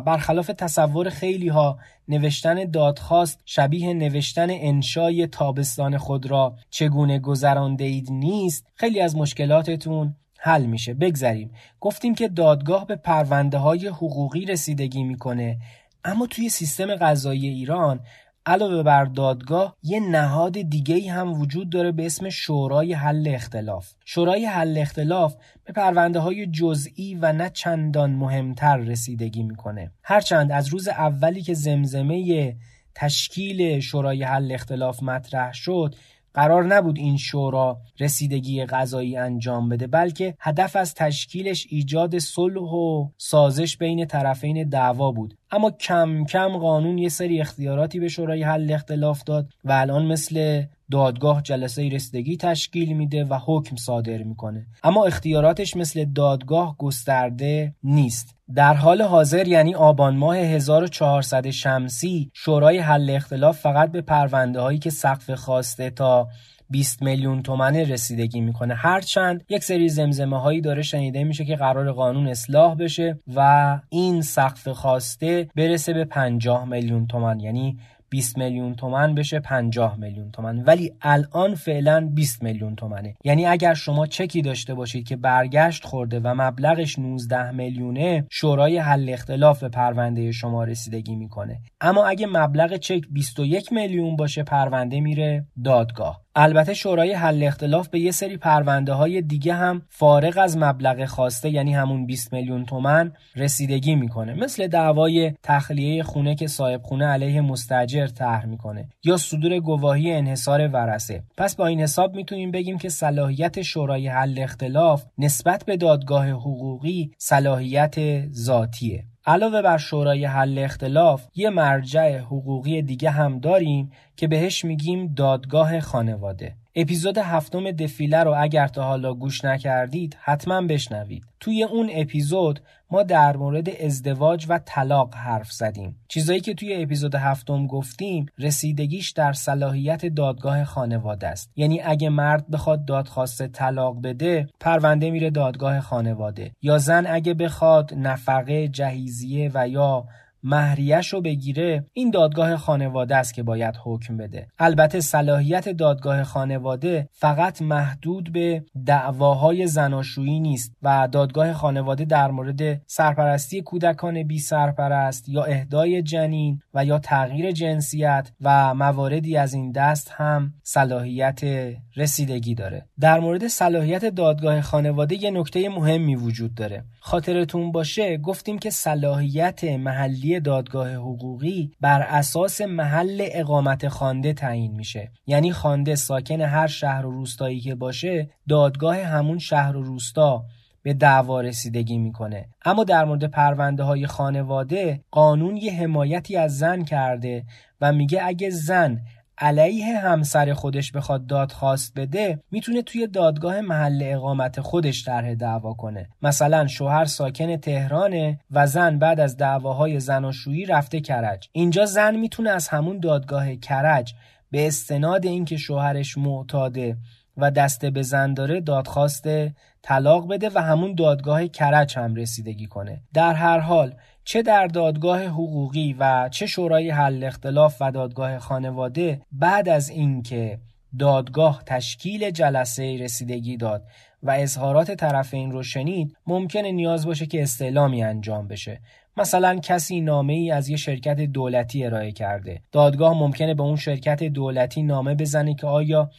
برخلاف تصور خیلی ها نوشتن دادخواست شبیه نوشتن انشای تابستان خود را. چگونه گذرانده اید نیست؟ خیلی از مشکلاتتون حل میشه. بگذریم. گفتیم که دادگاه به پرونده های حقوقی رسیدگی می‌کنه. اما توی سیستم قضایی ایران علاوه بر دادگاه یه نهاد دیگه هم وجود داره به اسم شورای حل اختلاف. شورای حل اختلاف به پرونده های جزئی و نه چندان مهمتر رسیدگی می‌کنه. هرچند از روز اولی که زمزمه تشکیل شورای حل اختلاف مطرح شد قرار نبود این شورا رسیدگی غذایی انجام بده بلکه هدف از تشکیلش ایجاد صلح و سازش بین طرفین دعوا بود. اما کم کم قانون یه سری اختیاراتی به شورای حل اختلاف داد و الان مثل دادگاه جلسه رسیدگی تشکیل میده و حکم صادر می‌کنه. اما اختیاراتش مثل دادگاه گسترده نیست. در حال حاضر یعنی آبان ماه 1400 شمسی شورای حل اختلاف فقط به پرونده هایی که سقف خواسته تا 20 میلیون تومنه رسیدگی می‌کنه. هرچند یک سری زمزمه هایی داره شنیده میشه که قرار قانون اصلاح بشه و این سقف خواسته برسه به 50 میلیون تومن یعنی 20 میلیون تومن بشه 50 میلیون تومن. ولی الان فعلا 20 میلیون تومنه. یعنی اگر شما چکی داشته باشید که برگشت خورده و مبلغش 19 میلیونه شورای حل اختلاف به پرونده شما رسیدگی می‌کنه. اما اگه مبلغ چک 21 میلیون باشه پرونده میره دادگاه. البته شورای حل اختلاف به یه سری پرونده های دیگه هم فارغ از مبلغ خواسته یعنی همون 20 میلیون تومن رسیدگی می‌کنه. مثل دعوای تخلیه خونه که صاحب خونه علیه مستجر طرح می‌کنه یا صدور گواهی انحصار ورسه پس با این حساب می‌تونیم بگیم که صلاحیت شورای حل اختلاف نسبت به دادگاه حقوقی صلاحیت ذاتیه. علاوه بر شورای حل اختلاف یه مرجع حقوقی دیگه هم داریم که بهش میگیم دادگاه خانواده. اپیزود هفتم دفیله رو اگر تا حالا گوش نکردید حتما بشنوید. توی اون اپیزود ما در مورد ازدواج و طلاق حرف زدیم. چیزایی که توی اپیزود هفتم گفتیم رسیدگیش در صلاحیت دادگاه خانواده است. یعنی اگه مرد بخواد دادخواست طلاق بده پرونده میره دادگاه خانواده. یا زن اگه بخواد نفقه جهیزیه و یا مهریش رو بگیره این دادگاه خانواده است که باید حکم بده. البته صلاحیت دادگاه خانواده فقط محدود به دعواهای زناشویی نیست و دادگاه خانواده در مورد سرپرستی کودکان بی سرپرست یا اهدای جنین و یا تغییر جنسیت و مواردی از این دست هم صلاحیت رسیدگی داره. در مورد صلاحیت دادگاه خانواده یه نکته مهمی وجود داره. خاطرتون باشه گفتیم که صلاحیت محلی دادگاه حقوقی بر اساس محل اقامت خوانده تعیین میشه. یعنی خوانده ساکن هر شهر و روستایی که باشه دادگاه همون شهر و روستا به دعوا رسیدگی می‌کنه. اما در مورد پرونده های خانواده قانون یه حمایتی از زن کرده و میگه اگه زن علیه همسر خودش بخواد دادخواست بده می‌تونه توی دادگاه محل اقامت خودش طرح دعوا کنه. مثلا شوهر ساکن تهرانه و زن بعد از دعواهای زناشویی رفته کرج. اینجا زن می‌تونه از همون دادگاه کرج به استناد اینکه شوهرش معتاده و دسته به زن داره دادخواست طلاق بده و همون دادگاه کرج هم رسیدگی کنه. در هر حال چه در دادگاه حقوقی و چه شورای حل اختلاف و دادگاه خانواده بعد از اینکه دادگاه تشکیل جلسه رسیدگی داد و اظهارات طرفین رو شنید ممکنه نیاز باشه که استعلامی انجام بشه. مثلا کسی نامه ای از یه شرکت دولتی ارائه کرده. دادگاه ممکنه به اون شرکت دولتی نامه بزنه که آیا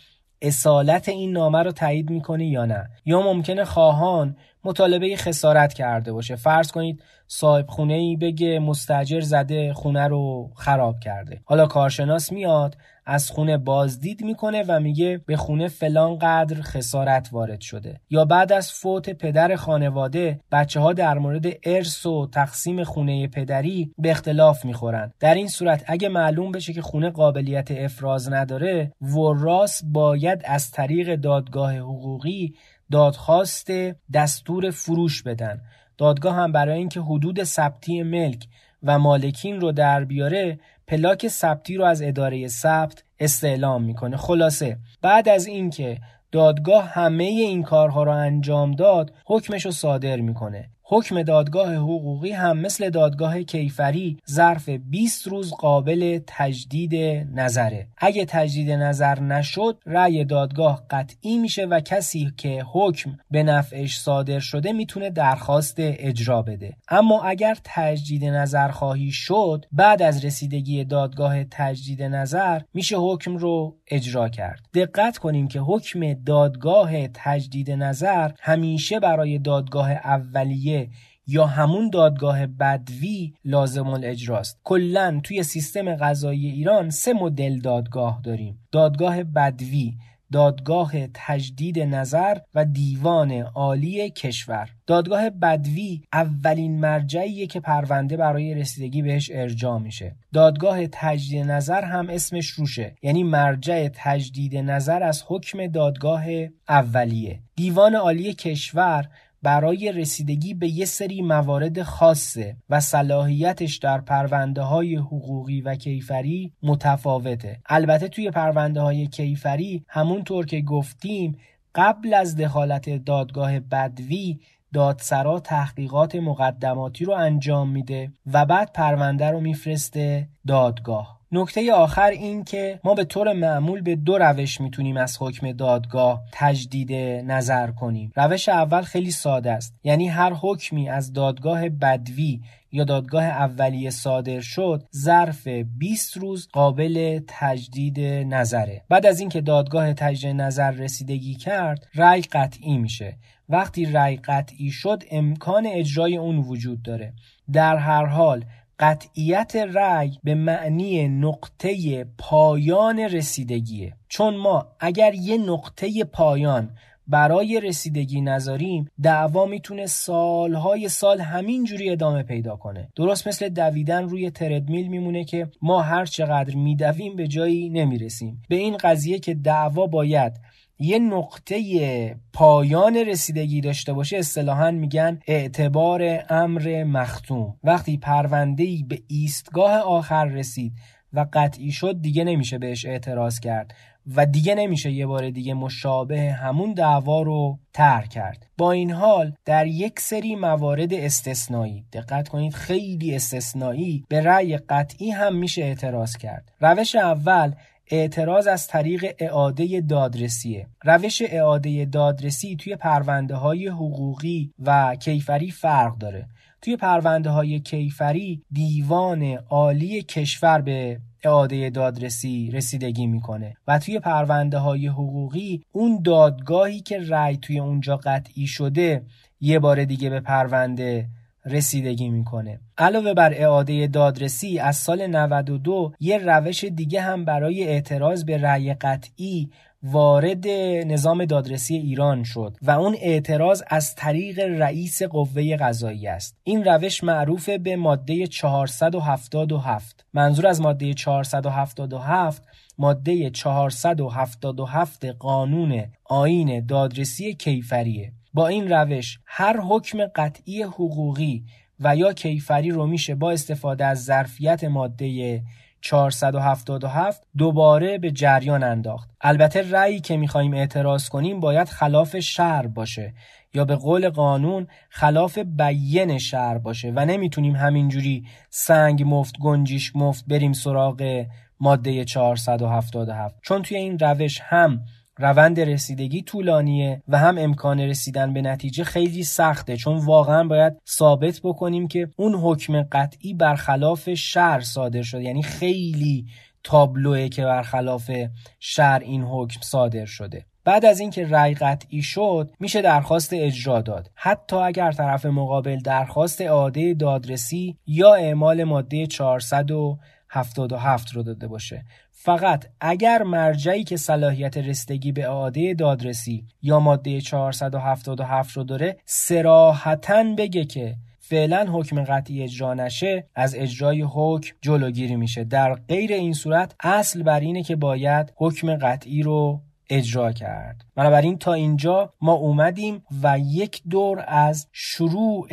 اصالت این نامه رو تایید می‌کنه یا نه؟ یا ممکنه خواهان مطالبه خسارت کرده باشه. فرض کنید صاحب خونه ای بگه مستجر زده خونه رو خراب کرده. حالا کارشناس میاد از خونه بازدید می‌کنه و میگه به خونه فلان قدر خسارت وارد شده. یا بعد از فوت پدر خانواده بچه ها در مورد ارث و تقسیم خونه پدری به اختلاف می‌خورن. در این صورت اگه معلوم بشه که خونه قابلیت افراز نداره وراس باید از طریق دادگاه حقوقی دادخواست دستور فروش بدن. دادگاه هم برای اینکه حدود ثبتی ملک و مالکین رو در بیاره پلاک ثبتی رو از اداره ثبت استعلام می‌کنه. خلاصه بعد از اینکه دادگاه همه این کارها رو انجام داد حکمش رو صادر می‌کنه. حکم دادگاه حقوقی هم مثل دادگاه کیفری ظرف 20 روز قابل تجدید نظره. اگه تجدید نظر نشد رأی دادگاه قطعی میشه و کسی که حکم به نفعش صادر شده می‌تونه درخواست اجرا بده. اما اگر تجدید نظر خواهی شد بعد از رسیدگی دادگاه تجدید نظر میشه حکم رو اجرا کرد. دقت کنیم که حکم دادگاه تجدید نظر همیشه برای دادگاه اولیه یا همون دادگاه بدوی لازم الاجراست کلا توی سیستم قضایی ایران سه مدل دادگاه داریم. دادگاه بدوی دادگاه تجدید نظر و دیوان عالی کشور. دادگاه بدوی اولین مرجعیه که پرونده برای رسیدگی بهش ارجاع میشه. دادگاه تجدید نظر هم اسمش روشه. یعنی مرجع تجدید نظر از حکم دادگاه اولیه. دیوان عالی کشور برای رسیدگی به یه سری موارد خاصه و صلاحیتش در پرونده های حقوقی و کیفری متفاوته. البته توی پرونده های کیفری همونطور که گفتیم قبل از دخالت دادگاه بدوی دادسرا تحقیقات مقدماتی رو انجام میده و بعد پرونده رو میفرسته دادگاه. نکته آخر این که ما به طور معمول به دو روش می‌تونیم از حکم دادگاه تجدید نظر کنیم. روش اول خیلی ساده است. یعنی هر حکمی از دادگاه بدوی یا دادگاه اولیه صادر شد ظرف 20 روز قابل تجدید نظره. بعد از اینکه دادگاه تجدید نظر رسیدگی کرد رأی قطعی میشه. وقتی رأی قطعی شد امکان اجرای اون وجود داره. در هر حال قطعیت رأی به معنی نقطه پایان رسیدگیه. چون ما اگر یه نقطه پایان برای رسیدگی نذاریم دعوا می‌تونه سالهای سال همینجوری ادامه پیدا کنه. درست مثل دویدن روی تردمیل میمونه که ما هر چقدر میدویم به جایی نمی‌رسیم. به این قضیه که دعوا باید یه نقطه پایان رسیدگی داشته باشه اصطلاحا میگن اعتبار امر مختوم. وقتی پرونده‌ای به ایستگاه آخر رسید و قطعی شد دیگه نمیشه بهش اعتراض کرد و دیگه نمیشه یه بار دیگه مشابه همون دعوا رو تر کرد. با این حال در یک سری موارد استثنایی دقت کنید خیلی استثنایی به رأی قطعی هم میشه اعتراض کرد. روش اول اعتراض از طریق اعاده دادرسیه. روش اعاده دادرسی توی پرونده های حقوقی و کیفری فرق داره. توی پرونده های کیفری دیوان عالی کشور به اعاده دادرسی رسیدگی می‌کنه و توی پرونده های حقوقی اون دادگاهی که رأی توی اونجا قطعی شده یه بار دیگه به پرونده رسیدگی می‌کنه. علاوه بر اعاده دادرسی از سال 92 یه روش دیگه هم برای اعتراض به رأی قطعی وارد نظام دادرسی ایران شد و اون اعتراض از طریق رئیس قوه قضایی است. این روش معروف به ماده 477 منظور از ماده 477 ماده 477 قانون آین دادرسی کیفریه. با این روش هر حکم قطعی حقوقی و یا کیفری رو میشه با استفاده از ظرفیت ماده 477 دوباره به جریان انداخت. البته رأیی که می‌خواهیم اعتراض کنیم باید خلاف شهر باشه یا به قول قانون خلاف بیین شهر باشه و نمی‌تونیم همینجوری سنگ مفت گنجیش مفت بریم سراغ ماده 477 چون توی این روش هم روند رسیدگی طولانیه و هم امکان رسیدن به نتیجه خیلی سخته چون واقعا باید ثابت بکنیم که اون حکم قطعی برخلاف شر صادر شده. یعنی خیلی تابلوه که برخلاف شر این حکم صادر شده. بعد از اینکه رأی قطعی شد میشه درخواست اجرا داد. حتی اگر طرف مقابل درخواست اعاده دادرسی یا اعمال ماده 477 رو داده باشه. فقط اگر مرجعی که صلاحیت رسیدگی به اعاده دادرسی یا ماده 477 رو داره سراحتا بگه که فعلا حکم قطعی اجرا نشه از اجرای حکم جلوگیری میشه. در غیر این صورت اصل بر اینه که باید حکم قطعی رو اجرا کرد. بنابراین تا اینجا ما اومدیم و یک دور از شروع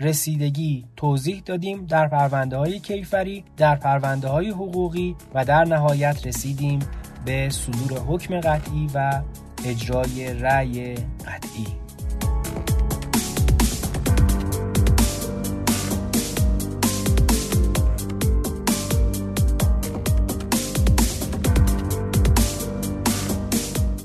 رسیدگی توضیح دادیم در پرونده های کیفری در پرونده های حقوقی و در نهایت رسیدیم به صدور حکم قطعی و اجرای رأی قطعی.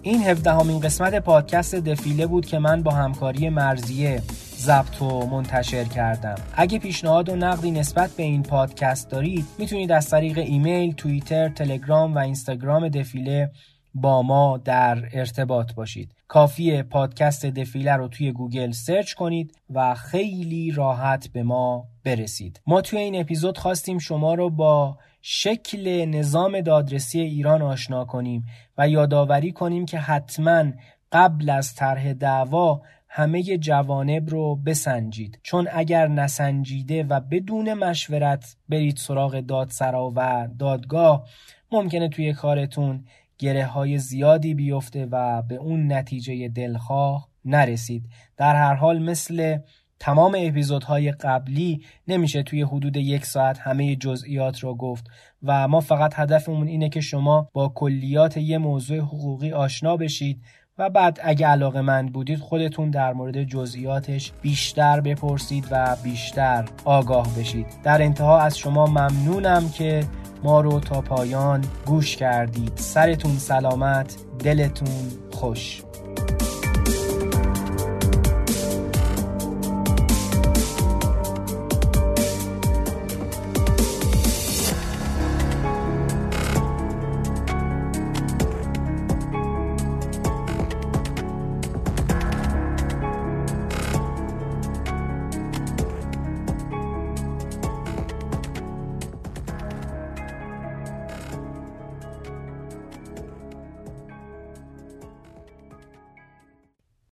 این هفدهمین قسمت پادکست دفیله بود که من با همکاری مرزیه ضبط و منتشر کردم. اگه پیشنهاد و نقدی نسبت به این پادکست دارید می‌تونید از طریق ایمیل، توییتر، تلگرام و اینستاگرام دفیله با ما در ارتباط باشید. کافیه پادکست دفیله رو توی گوگل search کنید و خیلی راحت به ما برسید. ما توی این اپیزود خواستیم شما رو با شکل نظام دادرسی ایران آشنا کنیم و یادآوری کنیم که حتما قبل از طرح دعوا همه جوانب رو بسنجید. چون اگر نسنجیده و بدون مشورت برید سراغ دادسرا و دادگاه ممکنه توی کارتون گره های زیادی بیفته و به اون نتیجه دلخواه نرسید. در هر حال مثل تمام اپیزودهای قبلی نمیشه توی حدود یک ساعت همه جزئیات رو گفت و ما فقط هدفمون اینه که شما با کلیات یه موضوع حقوقی آشنا بشید و بعد اگه علاقه من بودید خودتون در مورد جزئیاتش بیشتر بپرسید و بیشتر آگاه بشید. در انتها از شما ممنونم که ما رو تا پایان گوش کردید. سرتون سلامت دلتون خوش.